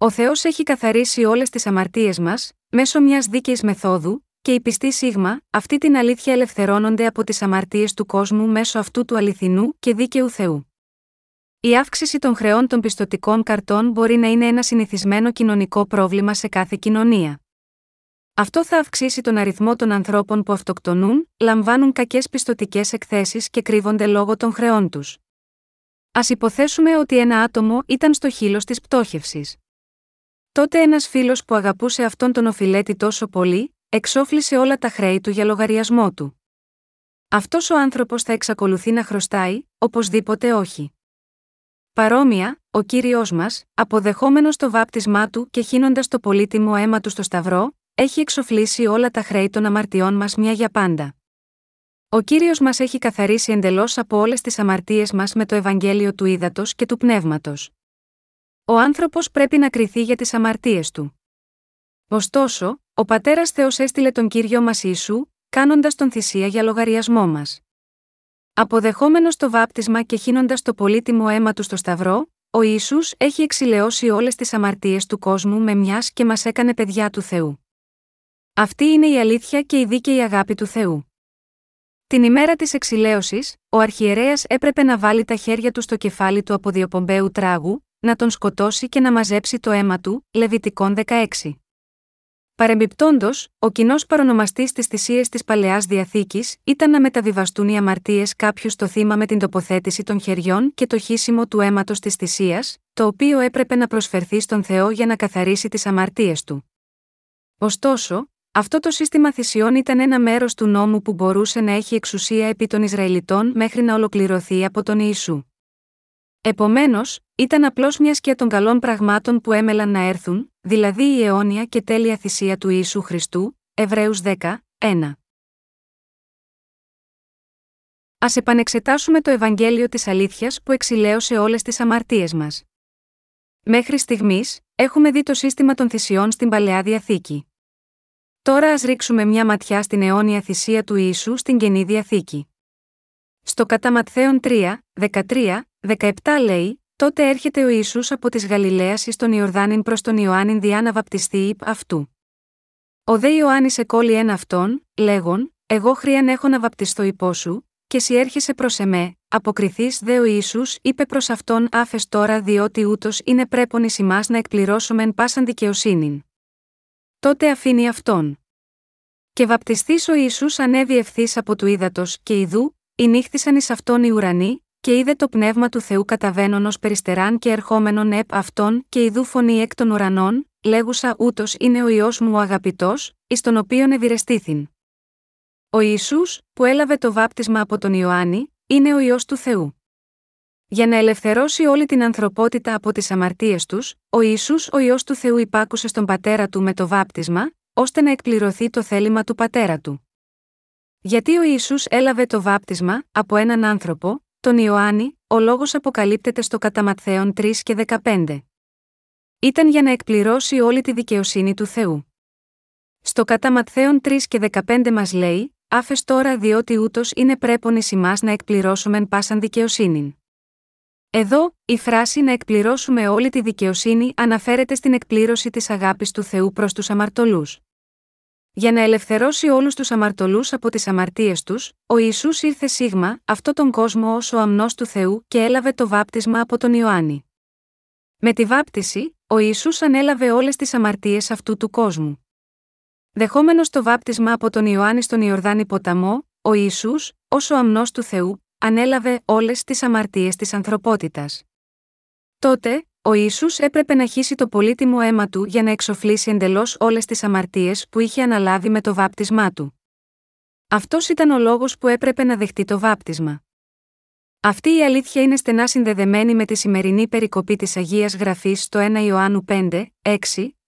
Ο Θεός έχει καθαρίσει όλες τις αμαρτίες μας, μέσω μιας δίκαιης μεθόδου, και οι πιστοί Σίγμα, αυτή την αλήθεια ελευθερώνονται από τις αμαρτίες του κόσμου μέσω αυτού του αληθινού και δίκαιου Θεού. Η αύξηση των χρεών των πιστοτικών καρτών μπορεί να είναι ένα συνηθισμένο κοινωνικό πρόβλημα σε κάθε κοινωνία. Αυτό θα αυξήσει τον αριθμό των ανθρώπων που αυτοκτονούν, λαμβάνουν κακές πιστοτικές εκθέσεις και κρύβονται λόγω των χρεών τους. Α υποθέσουμε ότι ένα άτομο ήταν στο χείλος της πτώχευσης. Τότε ένας φίλος που αγαπούσε αυτόν τον οφειλέτη τόσο πολύ, εξόφλησε όλα τα χρέη του για λογαριασμό του. Αυτός ο άνθρωπος θα εξακολουθεί να χρωστάει, οπωσδήποτε όχι. Παρόμοια, ο κύριος μας, αποδεχόμενος το βάπτισμά του και χύνοντας το πολύτιμο αίμα του στο Σταυρό, έχει εξοφλήσει όλα τα χρέη των αμαρτιών μας μια για πάντα. Ο κύριος μας έχει καθαρίσει εντελώς από όλες τις αμαρτίες μας με το Ευαγγέλιο του Ήδατος και του Πνεύματος. Ο άνθρωπος πρέπει να κριθεί για τις αμαρτίες του. Ωστόσο, ο πατέρας Θεός έστειλε τον κύριο μας Ιησού, κάνοντας τον θυσία για λογαριασμό μας. Αποδεχόμενος το βάπτισμα και χύνοντας το πολύτιμο αίμα του στο Σταυρό, ο Ισού έχει εξηλαιώσει όλες τις αμαρτίες του κόσμου με μιας και μας έκανε παιδιά του Θεού. Αυτή είναι η αλήθεια και η δίκαιη αγάπη του Θεού. Την ημέρα της εξηλαίωσης, ο αρχιερέας έπρεπε να βάλει τα χέρια του στο κεφάλι του αποδιοπομπαίου τράγου, να τον σκοτώσει και να μαζέψει το αίμα του, Λεβιτικών 16. Παρεμπιπτόντως, ο κοινός παρονομαστής της θυσίε της παλαιάς διαθήκης ήταν να μεταβιβαστούν οι αμαρτίες κάποιου στο θύμα με την τοποθέτηση των χεριών και το χύσιμο του αίματος της θυσίας, το οποίο έπρεπε να προσφερθεί στον Θεό για να καθαρίσει τις αμαρτίες του. Ωστόσο, αυτό το σύστημα θυσιών ήταν ένα μέρος του νόμου που μπορούσε να έχει εξουσία επί των Ισραηλιτών μέχρι να ολοκληρωθεί από τον Ιησού. Επομένως, ήταν απλώς μια σκιά των καλών πραγμάτων που έμελαν να έρθουν, δηλαδή η αιώνια και τέλεια θυσία του Ιησού Χριστού, Εβραίους 10, 1. Α επανεξετάσουμε το Ευαγγέλιο της Αλήθειας που εξηλαίωσε όλες τις αμαρτίες μας. Μέχρι στιγμής, έχουμε δει το σύστημα των θυσιών στην παλαιά διαθήκη. Τώρα ας ρίξουμε μια ματιά στην αιώνια θυσία του Ιησού στην καινή διαθήκη. Στο κατά Ματθαίον 3, 13, 17 λέει, τότε έρχεται ο Ισού από της Γαλιλαίας εις τον Ιορδάνην προς τον Ιωάννην διά να βαπτιστεί υπ αυτού. Ο δε Ιωάννης εκόλει ένα αυτόν, λέγον, Εγώ χρίαν έχω να βαπτιστώ υπό σου, και σι έρχεσαι προς εμέ, αποκριθείς δε ο Ισού είπε προς αυτόν άφες τώρα διότι ούτως είναι πρέπον εις να εκπληρώσομεν πάσαν δικαιοσύνην. Τότε αφήνει αυτόν. Και βαπτιστής ο Ιησούς ανέβη ευθύς από του ύδατος και ιδού, νύχθησαν εις αυτόν οι ουρανοί, και είδε το πνεύμα του Θεού καταβαίνον ως περιστεράν και ερχόμενον επ αυτόν και ιδού φωνή εκ των ουρανών, λέγουσα ούτως είναι ο ιό μου ο αγαπητός, εις τον οποίον ευηρεστήθην. Ο Ισού, που έλαβε το βάπτισμα από τον Ιωάννη, είναι ο ιό του Θεού. Για να ελευθερώσει όλη την ανθρωπότητα από τις αμαρτίες τους, ο Ισού ο ιό του Θεού υπάκουσε στον πατέρα του με το βάπτισμα, ώστε να εκπληρωθεί το θέλημα του πατέρα του. Γιατί ο Ιησούς έλαβε το βάπτισμα από έναν άνθρωπο, τον Ιωάννη, ο λόγος αποκαλύπτεται στο Καταματθέον 3 και 15. Ήταν για να εκπληρώσει όλη τη δικαιοσύνη του Θεού. Στο Καταματθέον 3 και 15 μας λέει: Άφες τώρα διότι ούτως είναι πρέπον ει να εκπληρώσουμε πάσαν δικαιοσύνη. Εδώ, η φράση να εκπληρώσουμε όλη τη δικαιοσύνη αναφέρεται στην εκπλήρωση της αγάπης του Θεού προς τους αμαρτωλούς. Για να ελευθερώσει όλους τους αμαρτωλούς από τις αμαρτίες τους, ο Ισού ήρθε σίγμα, αυτό τον κόσμο ως ο αμνός του Θεού και έλαβε το βάπτισμα από τον Ιωάννη. Με τη βάπτιση, ο Ισού ανέλαβε όλες τις αμαρτίες αυτού του κόσμου. Δεχόμενος το βάπτισμα από τον Ιωάννη στον Ιορδάνη ποταμό, ο Ισού, ως ο αμνός του Θεού, ανέλαβε όλες τις αμαρτίες της ανθρωπότητας. Τότε, ο Ιησούς έπρεπε να χύσει το πολύτιμο αίμα του για να εξοφλήσει εντελώς όλες τις αμαρτίες που είχε αναλάβει με το βάπτισμά του. Αυτός ήταν ο λόγος που έπρεπε να δεχτεί το βάπτισμα. Αυτή η αλήθεια είναι στενά συνδεδεμένη με τη σημερινή περικοπή της Αγίας Γραφής στο 1 Ιωάννου 5, 6,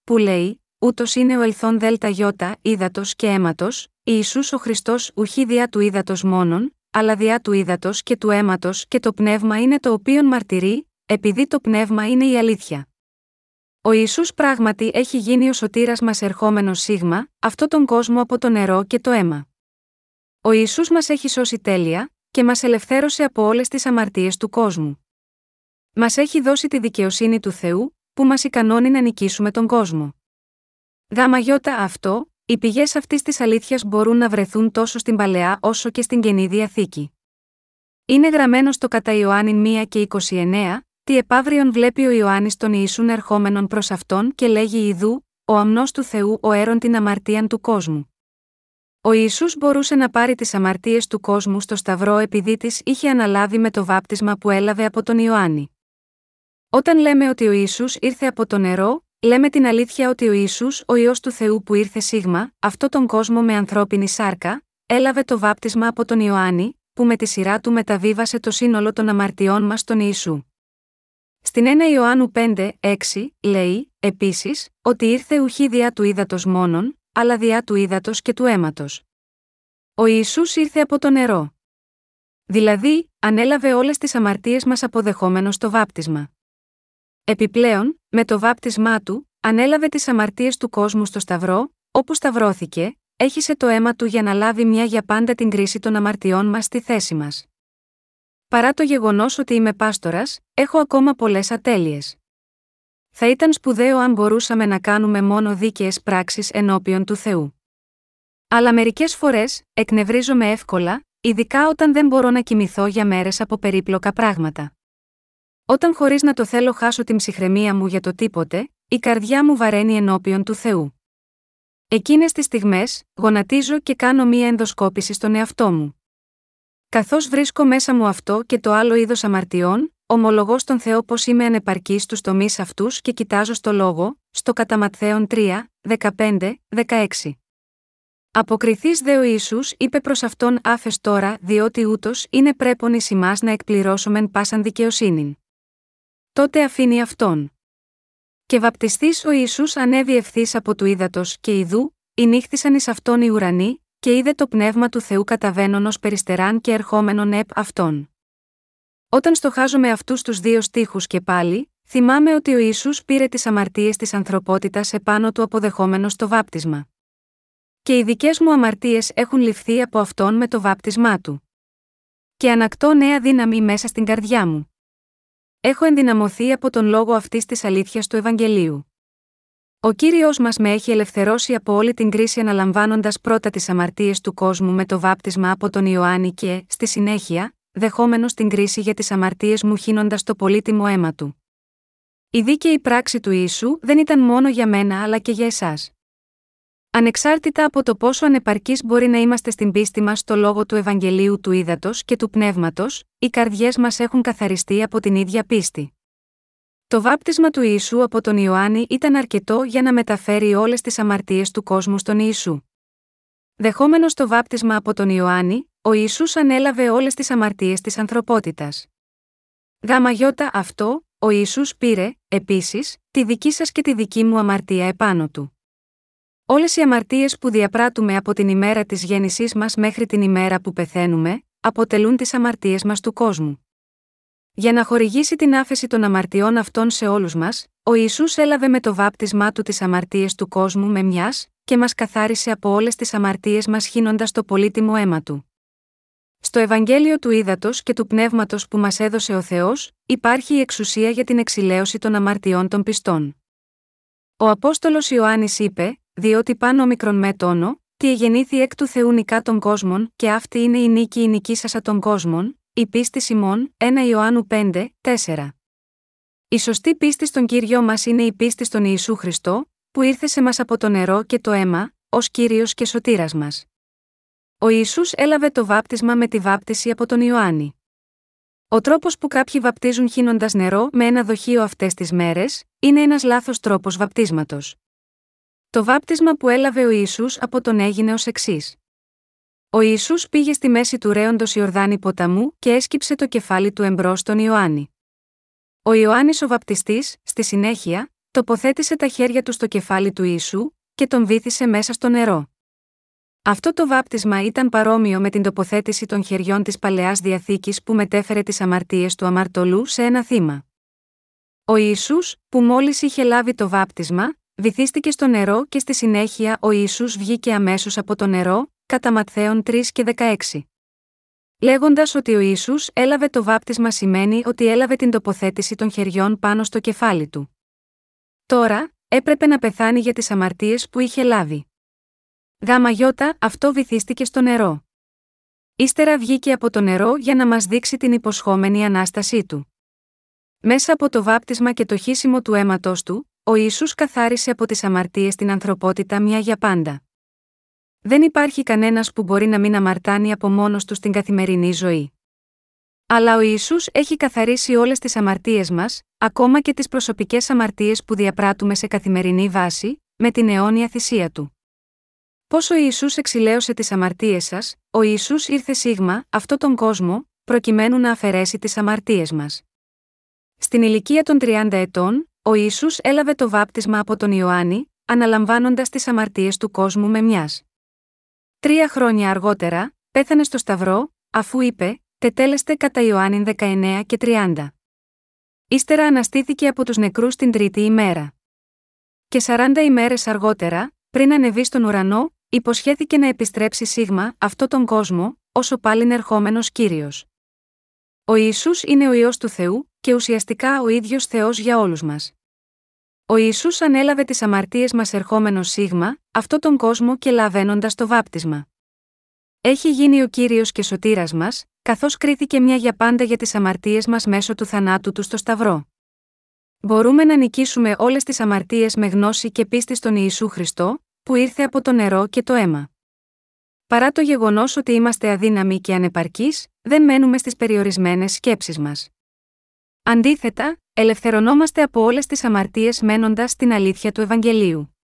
που λέει: Ούτως είναι ο ελθόν δέλτα γιώτα, ύδατος και αίματος, Ιησούς ο Χριστός ουχή διά του ύδατος μόνον, αλλά διά του ύδατος και του αίματος και το πνεύμα είναι το οποίον μαρτυρεί, επειδή το πνεύμα είναι η αλήθεια. Ο Ισού πράγματι έχει γίνει ο σωτήρας μας ερχόμενος σίγμα, αυτό τον κόσμο από το νερό και το αίμα. Ο Ιησούς μας έχει σώσει τέλεια, και μας ελευθέρωσε από όλες τις αμαρτίες του κόσμου. Μας έχει δώσει τη δικαιοσύνη του Θεού, που μας ικανώνει να νικήσουμε τον κόσμο. Γάμα γιώτα αυτό, οι πηγές αυτής της αλήθειας μπορούν να βρεθούν τόσο στην παλαιά όσο και στην καινή διαθήκη. Είναι γραμμένο στο κατά Ιωάννη 1 και 29, τι επαύριον βλέπει ο Ιωάννης τον Ιησούν ερχόμενον προς αυτόν και λέγει Ιδού, ο αμνός του Θεού ο έρον την αμαρτίαν του κόσμου. Ο Ιησούς μπορούσε να πάρει τις αμαρτίες του κόσμου στο Σταυρό επειδή τι είχε αναλάβει με το βάπτισμα που έλαβε από τον Ιωάννη. Όταν λέμε ότι ο Ιησούς ήρθε από το νερό, λέμε την αλήθεια ότι ο Ιησούς, ο ιό του Θεού που ήρθε σίγμα, αυτό τον κόσμο με ανθρώπινη σάρκα, έλαβε το βάπτισμα από τον Ιωάννη, που με τη σειρά του μεταβίβασε το σύνολο των αμαρτιών μας στον Ιησού. Στην 1 Ιωάννου 5, 6, λέει, επίσης, ότι ήρθε ουχή διά του ύδατος μόνον, αλλά διά του ύδατος και του αίματος. Ο Ισού ήρθε από το νερό. Δηλαδή, ανέλαβε όλες τις αμαρτίες μας αποδεχόμενος το βάπτισμα. Επιπλέον, με το βάπτισμά του, ανέλαβε τις αμαρτίες του κόσμου στο Σταυρό, όπου σταυρώθηκε, έχισε το αίμα του για να λάβει μια για πάντα την κρίση των αμαρτιών μας στη θέση μας. Παρά το γεγονός ότι είμαι πάστορας, έχω ακόμα πολλές ατέλειες. Θα ήταν σπουδαίο αν μπορούσαμε να κάνουμε μόνο δίκαιες πράξεις ενώπιον του Θεού. Αλλά μερικές φορές, εκνευρίζομαι εύκολα, ειδικά όταν δεν μπορώ να κοιμηθώ για μέρες από περίπλοκα πράγματα. Όταν χωρίς να το θέλω χάσω την ψυχραιμία μου για το τίποτε, η καρδιά μου βαραίνει ενώπιον του Θεού. Εκείνες τις στιγμές, γονατίζω και κάνω μία ενδοσκόπηση στον εαυτό μου. Καθώς βρίσκω μέσα μου αυτό και το άλλο είδος αμαρτιών, ομολογώς στον Θεό πως είμαι ανεπαρκής στους τομείς αυτούς και κοιτάζω στο λόγο, στο Καταματθέον 3, 15, 16. Αποκριθείς δε ο Ιησούς είπε προς αυτόν άφες τώρα, διότι ούτως είναι πρέπον εις να εκπληρώσομεν πάσαν δικαιοσύνην. Τότε αφήνει αυτόν. Και βαπτιστής ο Ιησούς ανέβη ευθύς από του ύδατος και ιδού, νύχθησαν εις αυτόν οι ουρανοί, και είδε το πνεύμα του Θεού καταβαίνον ως περιστεράν και ερχόμενον επ αυτόν. Όταν στοχάζομαι αυτούς τους δύο στίχους και πάλι, θυμάμαι ότι ο Ιησούς πήρε τις αμαρτίες της ανθρωπότητας επάνω του αποδεχόμενος το βάπτισμα. Και οι δικές μου αμαρτίες έχουν ληφθεί από αυτόν με το βάπτισμά του. Και ανακτώ νέα δύναμη μέσα στην καρδιά μου. Έχω ενδυναμωθεί από τον λόγο αυτής της αλήθειας του Ευαγγελίου. Ο κύριος μας με έχει ελευθερώσει από όλη την κρίση αναλαμβάνοντας πρώτα τις αμαρτίες του κόσμου με το βάπτισμα από τον Ιωάννη και, στη συνέχεια, δεχόμενος την κρίση για τις αμαρτίες μου χύνοντας το πολύτιμο αίμα του. Η δίκαιη πράξη του ίσου δεν ήταν μόνο για μένα αλλά και για εσάς. Ανεξάρτητα από το πόσο ανεπαρκή μπορεί να είμαστε στην πίστη μας στο λόγο του Ευαγγελίου του Ήδατος και του Πνεύματος, οι καρδιές μας έχουν καθαριστεί από την ίδια πίστη. Το βάπτισμα του Ιησού από τον Ιωάννη ήταν αρκετό για να μεταφέρει όλες τις αμαρτίες του κόσμου στον Ιησού. Δεχόμενος το βάπτισμα από τον Ιωάννη, ο Ισού ανέλαβε όλες τις αμαρτίες της ανθρωπότητας. Γάμα γιώτα αυτό, ο Ισού πήρε, επίσης, τη δική σας και τη δική μου αμαρτία επάνω του. Όλες οι αμαρτίες που διαπράττουμε από την ημέρα της γέννησής μας μέχρι την ημέρα που πεθαίνουμε, αποτελούν τις αμαρτίες μας του κόσμου. Για να χορηγήσει την άφεση των αμαρτιών αυτών σε όλους μας, ο Ισού έλαβε με το βάπτισμά του τις αμαρτίες του κόσμου με μιας, και μας καθάρισε από όλες τις αμαρτίες μας χύνοντας το πολύτιμο αίμα του. Στο Ευαγγέλιο του Ήδατος και του Πνεύματος που μας έδωσε ο Θεός, υπάρχει η εξουσία για την εξηλαίωση των αμαρτιών των πιστών. Ο Απόστολος Ιωάννης είπε: Διότι πάνω μικρον με τόνο, τι εγεννήθη εκ του Θεού νικά των κόσμων, και αυτή είναι η νίκη η νικήσασα των κόσμων, η πίστη Σιμών, 1 Ιωάννου 5, 4. Η σωστή πίστη στον κύριο μας είναι η πίστη στον Ιησού Χριστό, που ήρθε σε μας από το νερό και το αίμα, ως κύριος και σωτήρας μας. Ο Ισού έλαβε το βάπτισμα με τη βάπτιση από τον Ιωάννη. Ο τρόπος που κάποιοι βαπτίζουν χύνοντας νερό με ένα δοχείο αυτές τις μέρες, είναι ένας λάθος τρόπος βαπτίσματος. Το βάπτισμα που έλαβε ο Ισού από τον έγινε ως εξής. Ο Ισού πήγε στη μέση του ρέοντος Ιορδάνη ποταμού και έσκυψε το κεφάλι του εμπρός στον Ιωάννη. Ο Ιωάννης ο βαπτιστής, στη συνέχεια, τοποθέτησε τα χέρια του στο κεφάλι του Ιησού και τον βύθισε μέσα στο νερό. Αυτό το βάπτισμα ήταν παρόμοιο με την τοποθέτηση των χεριών της παλαιάς διαθήκης που μετέφερε τις αμαρτίες του αμαρτωλού σε ένα θύμα. Ο Ιησούς, που μόλις είχε λάβει το βάπτισμα, βυθίστηκε στο νερό και στη συνέχεια ο Ιησούς βγήκε αμέσως από το νερό, κατά Ματθαίων 3 και 16. Λέγοντας ότι ο Ιησούς έλαβε το βάπτισμα σημαίνει ότι έλαβε την τοποθέτηση των χεριών πάνω στο κεφάλι του. Τώρα, έπρεπε να πεθάνει για τις αμαρτίες που είχε λάβει. Γάμα γιώτα, αυτό βυθίστηκε στο νερό. Ύστερα βγήκε από το νερό για να μας δείξει την υποσχόμενη Ανάστασή του. Μέσα από το βάπτισμα και το χύσιμο του αίματος του, ο Ιησούς καθάρισε από τις αμαρτίες την ανθρωπότητα μια για πάντα. Δεν υπάρχει κανένας που μπορεί να μην αμαρτάνει από μόνος του στην καθημερινή ζωή. Αλλά ο Ιησούς έχει καθαρίσει όλες τις αμαρτίες μας, ακόμα και τις προσωπικές αμαρτίες που διαπράττουμε σε καθημερινή βάση, με την αιώνια θυσία Του. Πόσο ο Ιησούς εξηλαίωσε τις αμαρτίες σας, ο Ιησούς ήρθε σίγμα, αυτό τον κόσμο, προκειμένου να αφαιρέσει τις αμαρτίες μας. Στην ηλικία των 30 ετών, ο Ιησούς έλαβε το βάπτισμα από τον Ιωάννη, αναλαμβάνοντας τις αμαρτίες του κόσμου με μιας. Τρία χρόνια αργότερα, πέθανε στο Σταυρό, αφού είπε, τετέλεστε κατά Ιωάννη 19 και 30. Ύστερα αναστήθηκε από τους νεκρούς την τρίτη ημέρα. Και 40 ημέρες αργότερα, πριν ανεβεί στον ουρανό, υποσχέθηκε να επιστρέψει σίγμα αυτό τον κόσμο, όσο πάλι ερχόμενος Κύριος. Ο Ιησούς είναι ο Υιός του Θεού και ουσιαστικά ο ίδιος Θεός για όλους μας. Ο Ιησούς ανέλαβε τις αμαρτίες μας ερχόμενος σίγμα, αυτό τον κόσμο και λαβαίνοντας το βάπτισμα. Έχει γίνει ο κύριος και σωτήρας μας, καθώς κρίθηκε μια για πάντα για τις αμαρτίες μας μέσω του θανάτου του στο Σταυρό. Μπορούμε να νικήσουμε όλες τις αμαρτίες με γνώση και πίστη στον Ιησού Χριστό, που ήρθε από το νερό και το αίμα. Παρά το γεγονός ότι είμαστε αδύναμοι και ανεπαρκείς, δεν μένουμε στις περιορισμένες σκέψεις μας. Αντίθετα, ελευθερωνόμαστε από όλες τις αμαρτίες μένοντας στην αλήθεια του Ευαγγελίου.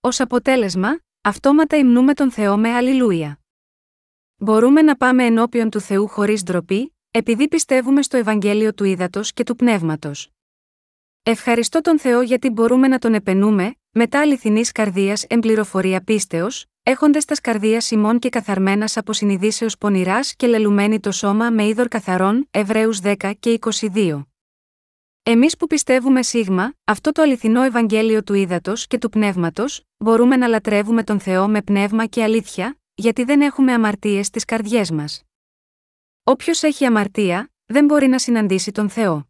Ω αποτέλεσμα, αυτόματα υμνούμε τον Θεό με Αλληλούια. Μπορούμε να πάμε ενώπιον του Θεού χωρίς ντροπή, επειδή πιστεύουμε στο Ευαγγέλιο του Ήδατος και του Πνεύματος. Ευχαριστώ τον Θεό γιατί μπορούμε να τον επενούμε, μετά αληθινής καρδίας εμπληροφορία πίστεως, έχοντες τα καρδία ημών και καθαρμένας από συνειδήσεως πονηράς και λελουμένη το σώμα με είδωρ καθαρών, Εβραίους 10 και 22. Εμείς που πιστεύουμε σίγμα, αυτό το αληθινό Ευαγγέλιο του ύδατο και του πνεύματος, μπορούμε να λατρεύουμε τον Θεό με πνεύμα και αλήθεια, γιατί δεν έχουμε αμαρτίες στις καρδιές μας. Όποιος έχει αμαρτία, δεν μπορεί να συναντήσει τον Θεό.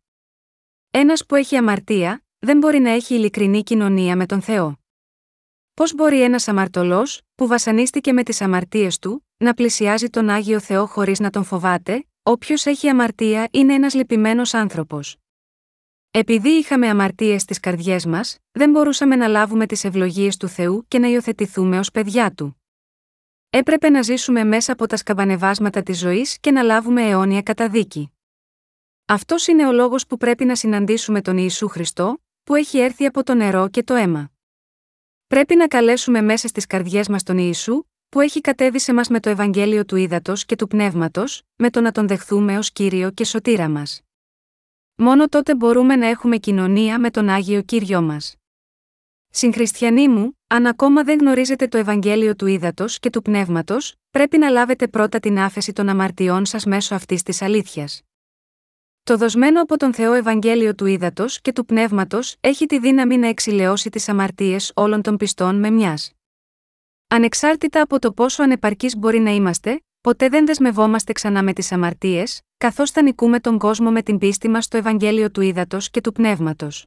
Ένας που έχει αμαρτία, δεν μπορεί να έχει ειλικρινή κοινωνία με τον Θεό. Πώς μπορεί ένας αμαρτωλός, που βασανίστηκε με τις αμαρτίες του, να πλησιάζει τον Άγιο Θεό χωρίς να τον φοβάται, όποιος έχει αμαρτία είναι ένας λυπημένος άνθρωπος. Επειδή είχαμε αμαρτίες στις καρδιές μας, δεν μπορούσαμε να λάβουμε τις ευλογίες του Θεού και να υιοθετηθούμε ως παιδιά του. Έπρεπε να ζήσουμε μέσα από τα σκαμπανεβάσματα της ζωής και να λάβουμε αιώνια καταδίκη. Αυτός είναι ο λόγος που πρέπει να συναντήσουμε τον Ιησού Χριστό, που έχει έρθει από το νερό και το αίμα. Πρέπει να καλέσουμε μέσα στις καρδιές μας τον Ιησού, που έχει κατέβει σε μας με το Ευαγγέλιο του Ήδατος και του Πνεύματος, με το να τον δεχθούμε ως κύριο και σωτήρα μας. Μόνο τότε μπορούμε να έχουμε κοινωνία με τον Άγιο Κύριό μας. Συγχριστιανοί μου, αν ακόμα δεν γνωρίζετε το Ευαγγέλιο του Ήδατος και του Πνεύματος, πρέπει να λάβετε πρώτα την άφεση των αμαρτιών σας μέσω αυτής της αλήθειας. Το δοσμένο από τον Θεό Ευαγγέλιο του Ήδατος και του Πνεύματος έχει τη δύναμη να εξηλαιώσει τις αμαρτίες όλων των πιστών με μιας. Ανεξάρτητα από το πόσο ανεπαρκείς μπορεί να είμαστε, ποτέ δεν δεσμευόμαστε ξανά με τις αμαρτίες, καθώς θα νικούμε τον κόσμο με την πίστη μας στο Ευαγγέλιο του Ήδατος και του Πνεύματος.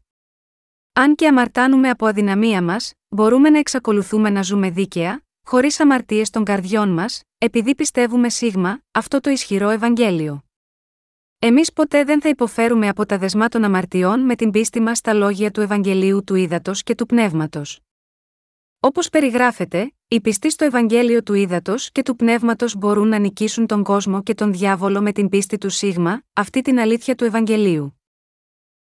Αν και αμαρτάνουμε από αδυναμία μας, μπορούμε να εξακολουθούμε να ζούμε δίκαια, χωρίς αμαρτίες των καρδιών μας, επειδή πιστεύουμε σίγμα, αυτό το ισχυρό Ευαγγέλιο. Εμείς ποτέ δεν θα υποφέρουμε από τα δεσμά των αμαρτιών με την πίστη μας στα λόγια του Ευαγγελίου του Ήδατος και του Πνεύματος. Όπως περιγράφεται, οι πιστοί στο Ευαγγέλιο του Ήδατος και του Πνεύματος μπορούν να νικήσουν τον κόσμο και τον διάβολο με την πίστη του Σίγμα, αυτή την αλήθεια του Ευαγγελίου.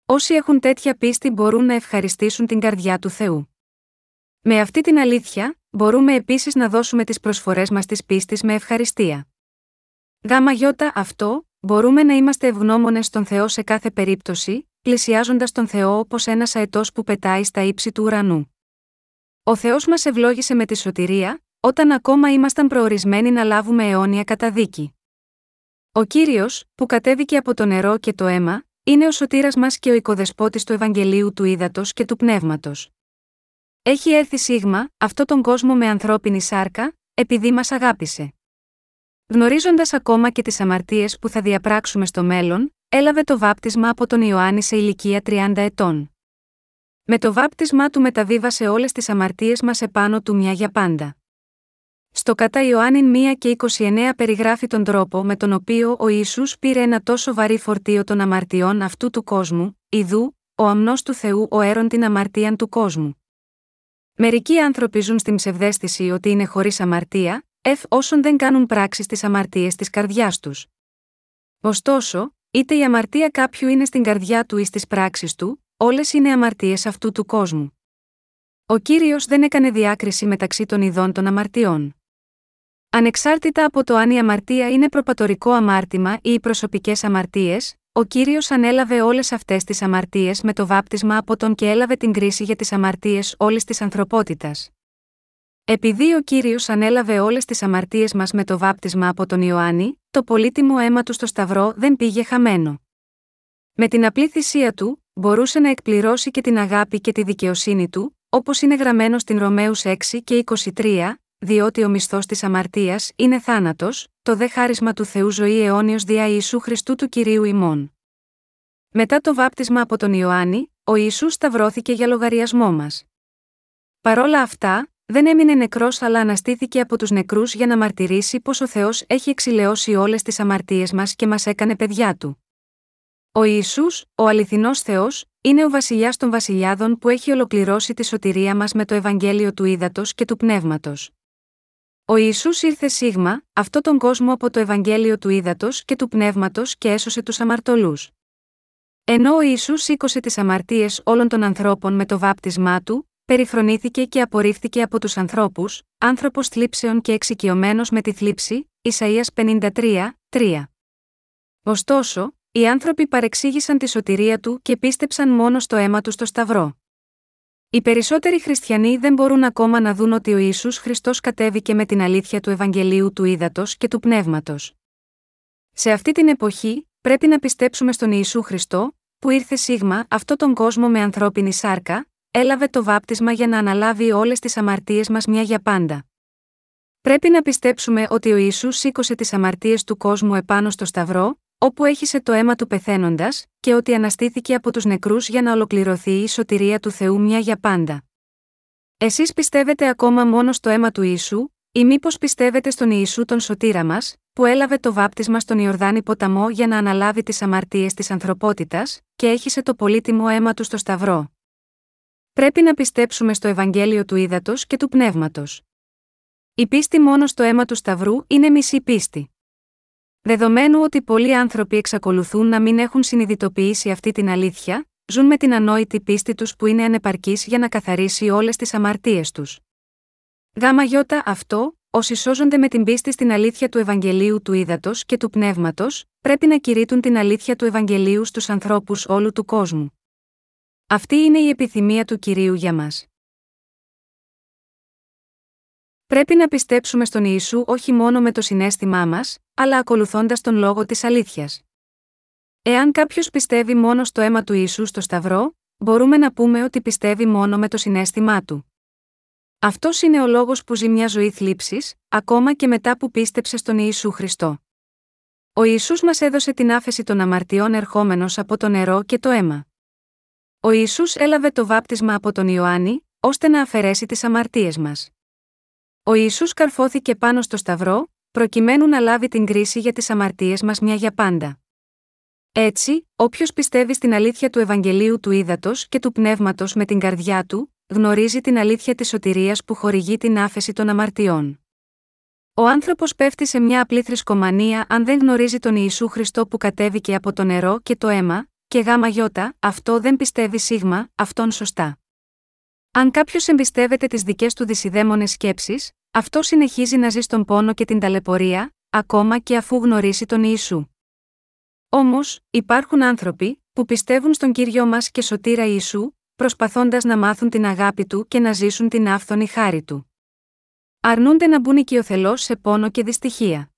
Όσοι έχουν τέτοια πίστη μπορούν να ευχαριστήσουν την καρδιά του Θεού. Με αυτή την αλήθεια, μπορούμε επίσης να δώσουμε τις προσφορές μας της πίστης με ευχαριστία. Γάμα γιώτα αυτό, μπορούμε να είμαστε ευγνώμονες στον Θεό σε κάθε περίπτωση, πλησιάζοντας τον Θεό όπως ένας αετός που πετάει στα ύψη του ουρανού. Ο Θεός μας ευλόγησε με τη σωτηρία, όταν ακόμα ήμασταν προορισμένοι να λάβουμε αιώνια καταδίκη. Ο κύριος, που κατέβηκε από το νερό και το αίμα, είναι ο σωτήρας μας και ο οικοδεσπότης του Ευαγγελίου του Ήδατος και του Πνεύματος. Έχει έρθει σίγμα, αυτό τον κόσμο με ανθρώπινη σάρκα, επειδή μας αγάπησε. Γνωρίζοντας ακόμα και τις αμαρτίες που θα διαπράξουμε στο μέλλον, έλαβε το βάπτισμα από τον Ιωάννη σε ηλικία 30 ετών. Με το βάπτισμά του μεταβίβασε όλες τις αμαρτίες μας επάνω του μια για πάντα. Στο κατά Ιωάννη 1 και 29 περιγράφει τον τρόπο με τον οποίο ο Ιησούς πήρε ένα τόσο βαρύ φορτίο των αμαρτιών αυτού του κόσμου, ιδού, ο αμνός του Θεού ο έρον την αμαρτίαν του κόσμου. Μερικοί άνθρωποι ζουν στην ψευδέστηση ότι είναι χωρίς αμαρτία, εφ όσων δεν κάνουν πράξη στις αμαρτίες της καρδιάς τους. Ωστόσο, είτε η αμαρτία κάποιου είναι στην καρδιά του ή στις πράξεις του, όλες είναι αμαρτίες αυτού του κόσμου. Ο κύριος δεν έκανε διάκριση μεταξύ των ειδών των αμαρτιών. Ανεξάρτητα από το αν η αμαρτία είναι προπατορικό αμάρτημα ή οι προσωπικές αμαρτίες, ο κύριος ανέλαβε όλες αυτές τις αμαρτίες με το βάπτισμα από τον και έλαβε την κρίση για τις αμαρτίες όλης της ανθρωπότητας. Επειδή ο κύριος ανέλαβε όλες τις αμαρτίες μας με το βάπτισμα από τον Ιωάννη, το πολύτιμο αίμα του στο Σταυρό δεν πήγε χαμένο. Με την απλή θυσία του, μπορούσε να εκπληρώσει και την αγάπη και τη δικαιοσύνη του, όπως είναι γραμμένο στην Ρωμαίους 6 και 23, διότι ο μισθός της αμαρτίας είναι θάνατος, το δε χάρισμα του Θεού ζωή αιώνιος δια Ιησού Χριστού του κυρίου ημών. Μετά το βάπτισμα από τον Ιωάννη, ο Ιησούς σταυρώθηκε για λογαριασμό μας. Παρόλα αυτά, δεν έμεινε νεκρός αλλά αναστήθηκε από τους νεκρούς για να μαρτυρήσει πως ο Θεός έχει εξηλαιώσει όλες τις αμαρτίες μας και μας έκανε παιδιά του. Ο Ισού, ο αληθινός Θεός, είναι ο βασιλιάς των βασιλιάδων που έχει ολοκληρώσει τη σωτηρία μας με το Ευαγγέλιο του Ήδατος και του Πνεύματος. Ο Ισού ήρθε σίγμα, αυτό τον κόσμο από το Ευαγγέλιο του Ήδατος και του Πνεύματος και έσωσε τους αμαρτωλούς. Ενώ ο Ισού σήκωσε τις αμαρτίες όλων των ανθρώπων με το βάπτισμά του, περιφρονήθηκε και απορρίφθηκε από τους ανθρώπους, άνθρωπος θλίψεων και εξοικειωμένος με τη θλίψη, Ισαΐας 53, 3. Ωστόσο, οι άνθρωποι παρεξήγησαν τη σωτηρία του και πίστεψαν μόνο στο αίμα τους στο Σταυρό. Οι περισσότεροι χριστιανοί δεν μπορούν ακόμα να δουν ότι ο Ισού Χριστός κατέβηκε με την αλήθεια του Ευαγγελίου του Ήδατος και του Πνεύματος. Σε αυτή την εποχή, πρέπει να πιστέψουμε στον Ιησού Χριστό, που ήρθε σίγμα αυτό τον κόσμο με ανθρώπινη σάρκα, έλαβε το βάπτισμα για να αναλάβει όλες τις αμαρτίες μας μια για πάντα. Πρέπει να πιστέψουμε ότι ο Ιησούς σήκωσε τις αμαρτίες του κόσμου επάνω στο Σταυρό, όπου έχισε το αίμα του πεθαίνοντας, και ότι αναστήθηκε από τους νεκρούς για να ολοκληρωθεί η σωτηρία του Θεού μια για πάντα. Εσείς πιστεύετε ακόμα μόνο στο αίμα του Ιησού, ή μήπως πιστεύετε στον Ιησού τον σωτήρα μας, που έλαβε το βάπτισμα στον Ιορδάνη ποταμό για να αναλάβει τις αμαρτίες της ανθρωπότητας, και έχισε το πολύτιμο αίμα του στο Σταυρό; Πρέπει να πιστέψουμε στο Ευαγγέλιο του Ήδατος και του Πνεύματος. Η πίστη μόνο στο αίμα του Σταυρού είναι μισή πίστη. Δεδομένου ότι πολλοί άνθρωποι εξακολουθούν να μην έχουν συνειδητοποιήσει αυτή την αλήθεια, ζουν με την ανόητη πίστη τους που είναι ανεπαρκής για να καθαρίσει όλες τις αμαρτίες τους. Γάμα γιώτα αυτό, όσοι σώζονται με την πίστη στην αλήθεια του Ευαγγελίου του Ήδατος και του Πνεύματος, πρέπει να κηρύττουν την αλήθεια του Ευαγγελίου στους ανθρώπους όλου του κόσμου. Αυτή είναι η επιθυμία του κυρίου για μας. Πρέπει να πιστέψουμε στον Ιησού όχι μόνο με το συνέστημά μας, αλλά ακολουθώντας τον λόγο της αλήθειας. Εάν κάποιος πιστεύει μόνο στο αίμα του Ιησού στο Σταυρό, μπορούμε να πούμε ότι πιστεύει μόνο με το συνέστημά του. Αυτός είναι ο λόγος που ζει μια ζωή θλίψης, ακόμα και μετά που πίστεψε στον Ιησού Χριστό. Ο Ιησούς μας έδωσε την άφεση των αμαρτιών ερχόμενος από το νερό και το αίμα. Ο Ιησούς έλαβε το βάπτισμα από τον Ιωάννη, ώστε να αφαιρέσει τις αμαρτίες μας. Ο Ιησούς καρφώθηκε πάνω στο Σταυρό, προκειμένου να λάβει την κρίση για τις αμαρτίες μας μια για πάντα. Έτσι, όποιος πιστεύει στην αλήθεια του Ευαγγελίου του Ήδατος και του Πνεύματος με την καρδιά του, γνωρίζει την αλήθεια της σωτηρίας που χορηγεί την άφεση των αμαρτιών. Ο άνθρωπος πέφτει σε μια απλή θρησκομανία αν δεν γνωρίζει τον Ιησού Χριστό που κατέβηκε από το νερό και το αίμα, και γάμα γιώτα, αυτό δεν πιστεύει σίγμα, αυτόν σωστά. Αν κάποιος εμπιστεύεται τις δικές του δυσιδαίμονες σκέψεις, αυτό συνεχίζει να ζει στον πόνο και την ταλαιπωρία, ακόμα και αφού γνωρίσει τον Ιησού. Όμως, υπάρχουν άνθρωποι που πιστεύουν στον κύριο μας και σωτήρα Ιησού, προσπαθώντας να μάθουν την αγάπη του και να ζήσουν την άφθονη χάρη του. Αρνούνται να μπουν οικειοθελώς σε πόνο και δυστυχία.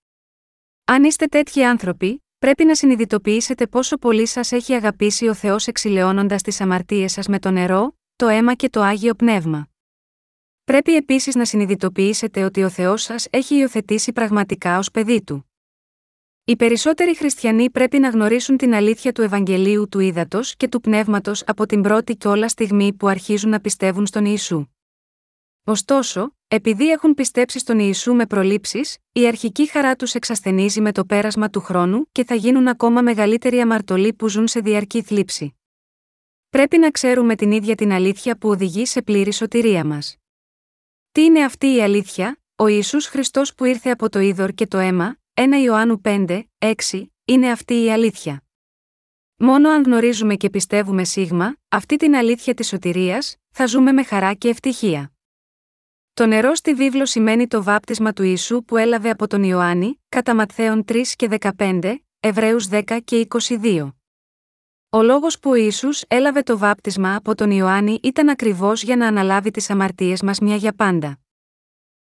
Αν είστε τέτοιοι άνθρωποι, πρέπει να συνειδητοποιήσετε πόσο πολύ σας έχει αγαπήσει ο Θεός εξηλαιώνοντας τις αμαρτίες σας με το νερό, το αίμα και το άγιο πνεύμα. Πρέπει επίσης να συνειδητοποιήσετε ότι ο Θεός σας έχει υιοθετήσει πραγματικά ως παιδί του. Οι περισσότεροι χριστιανοί πρέπει να γνωρίσουν την αλήθεια του Ευαγγελίου του Ήδατος και του Πνεύματος από την πρώτη και όλα στιγμή που αρχίζουν να πιστεύουν στον Ιησού. Ωστόσο, επειδή έχουν πιστέψει στον Ιησού με προλήψεις, η αρχική χαρά τους εξασθενίζει με το πέρασμα του χρόνου και θα γίνουν ακόμα μεγαλύτεροι αμαρτωλοί που ζουν σε διαρκή θλίψη. Πρέπει να ξέρουμε την ίδια την αλήθεια που οδηγεί σε πλήρη σωτηρία μας. Τι είναι αυτή η αλήθεια, ο Ιησούς Χριστός που ήρθε από το είδωρ και το αίμα, 1 Ιωάννου 5, 6, είναι αυτή η αλήθεια. Μόνο αν γνωρίζουμε και πιστεύουμε σίγμα, αυτή την αλήθεια της σωτηρίας, θα ζούμε με χαρά και ευτυχία. Το νερό στη βίβλο σημαίνει το βάπτισμα του Ιησού που έλαβε από τον Ιωάννη, κατά Ματθαίων 3 και 15, Εβραίους 10 και 22. Ο λόγος που ο Ιησούς έλαβε το βάπτισμα από τον Ιωάννη ήταν ακριβώς για να αναλάβει τις αμαρτίες μας μια για πάντα.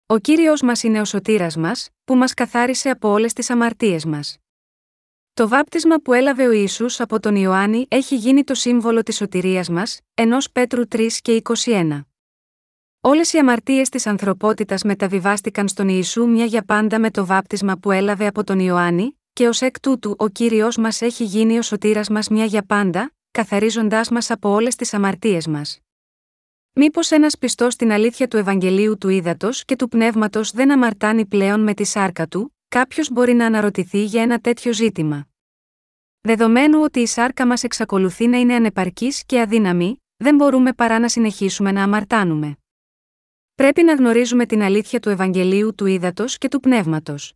Ο Κύριος μας είναι ο σωτήρας μας, που μας καθάρισε από όλες τις αμαρτίες μας. Το βάπτισμα που έλαβε ο Ιησούς από τον Ιωάννη έχει γίνει το σύμβολο της σωτηρίας μας, ενός Πέτρου 3 και 21. Όλες οι αμαρτίες της ανθρωπότητας μεταβιβάστηκαν στον Ιησού μια για πάντα με το βάπτισμα που έλαβε από τον Ιωάννη, και ως εκ τούτου ο κύριος μας έχει γίνει ο σωτήρας μας μια για πάντα, καθαρίζοντάς μας από όλες τις αμαρτίες μας. Μήπως ένας πιστός στην αλήθεια του Ευαγγελίου του Ήδατος και του Πνεύματος δεν αμαρτάνει πλέον με τη σάρκα του, κάποιος μπορεί να αναρωτηθεί για ένα τέτοιο ζήτημα. Δεδομένου ότι η σάρκα μας εξακολουθεί να είναι ανεπαρκής και αδύναμη, δεν μπορούμε παρά να συνεχίσουμε να αμαρτάνουμε. Πρέπει να γνωρίζουμε την αλήθεια του Ευαγγελίου του Ήδατος και του Πνεύματος.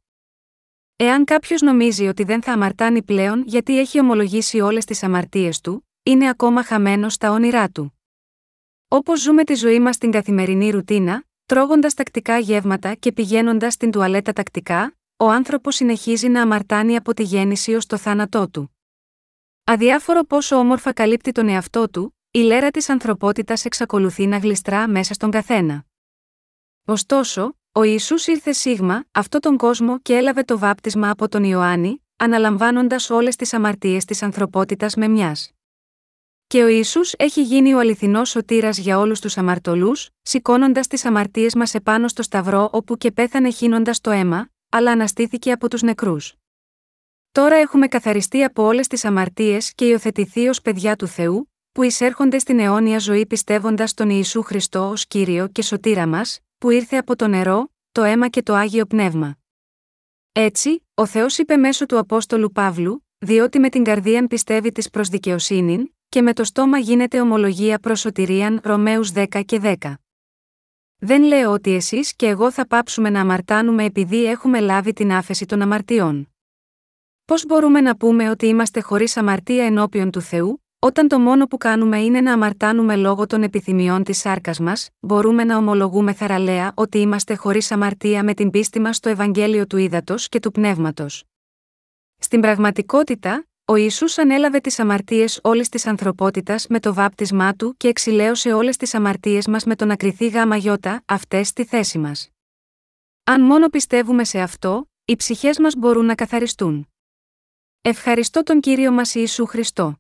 Εάν κάποιος νομίζει ότι δεν θα αμαρτάνει πλέον γιατί έχει ομολογήσει όλες τις αμαρτίες του, είναι ακόμα χαμένος στα όνειρά του. Όπως ζούμε τη ζωή μας στην καθημερινή ρουτίνα, τρώγοντας τακτικά γεύματα και πηγαίνοντας στην τουαλέτα τακτικά, ο άνθρωπος συνεχίζει να αμαρτάνει από τη γέννηση ως το θάνατό του. Αδιάφορο πόσο όμορφα καλύπτει τον εαυτό του, η λέρα της ανθρωπότητας εξακολουθεί να γλιστρά μέσα στον καθένα. Ωστόσο, ο Ιησούς ήρθε σίγμα, αυτόν τον κόσμο και έλαβε το βάπτισμα από τον Ιωάννη, αναλαμβάνοντας όλες τις αμαρτίες της ανθρωπότητας με μιας. Και ο Ιησούς έχει γίνει ο αληθινός σωτήρας για όλους τους αμαρτωλούς, σηκώνοντας τις αμαρτίες μας επάνω στο Σταυρό όπου και πέθανε χύνοντας το αίμα, αλλά αναστήθηκε από τους νεκρούς. Τώρα έχουμε καθαριστεί από όλες τις αμαρτίες και υιοθετηθεί ως παιδιά του Θεού, που εισέρχονται στην αιώνια ζωή πιστεύοντας τον Ιησού Χριστό ως κύριο και σωτήρα μας, που ήρθε από το νερό, το αίμα και το άγιο πνεύμα. Έτσι, ο Θεός είπε μέσω του Απόστολου Παύλου, διότι με την καρδία πιστεύει της προς δικαιοσύνη, και με το στόμα γίνεται ομολογία προς σωτηρίαν Ρωμαίους 10 και 10. Δεν λέω ότι εσείς και εγώ θα πάψουμε να αμαρτάνουμε επειδή έχουμε λάβει την άφεση των αμαρτιών. Πώς μπορούμε να πούμε ότι είμαστε χωρίς αμαρτία ενώπιον του Θεού, όταν το μόνο που κάνουμε είναι να αμαρτάνουμε λόγω των επιθυμιών της σάρκας μας, μπορούμε να ομολογούμε θαραλέα ότι είμαστε χωρίς αμαρτία με την πίστη μας στο Ευαγγέλιο του Ήδατος και του Πνεύματος. Στην πραγματικότητα, ο Ιησούς ανέλαβε τις αμαρτίες όλης της ανθρωπότητας με το βάπτισμά του και εξηλαίωσε όλες τις αμαρτίες μας με τον ακριθή γάμα γιώτα, αυτές στη θέση μας. Αν μόνο πιστεύουμε σε αυτό, οι ψυχές μας μπορούν να καθαριστούν. Ευχαριστώ τον κύριο μας Ιησού Χριστό.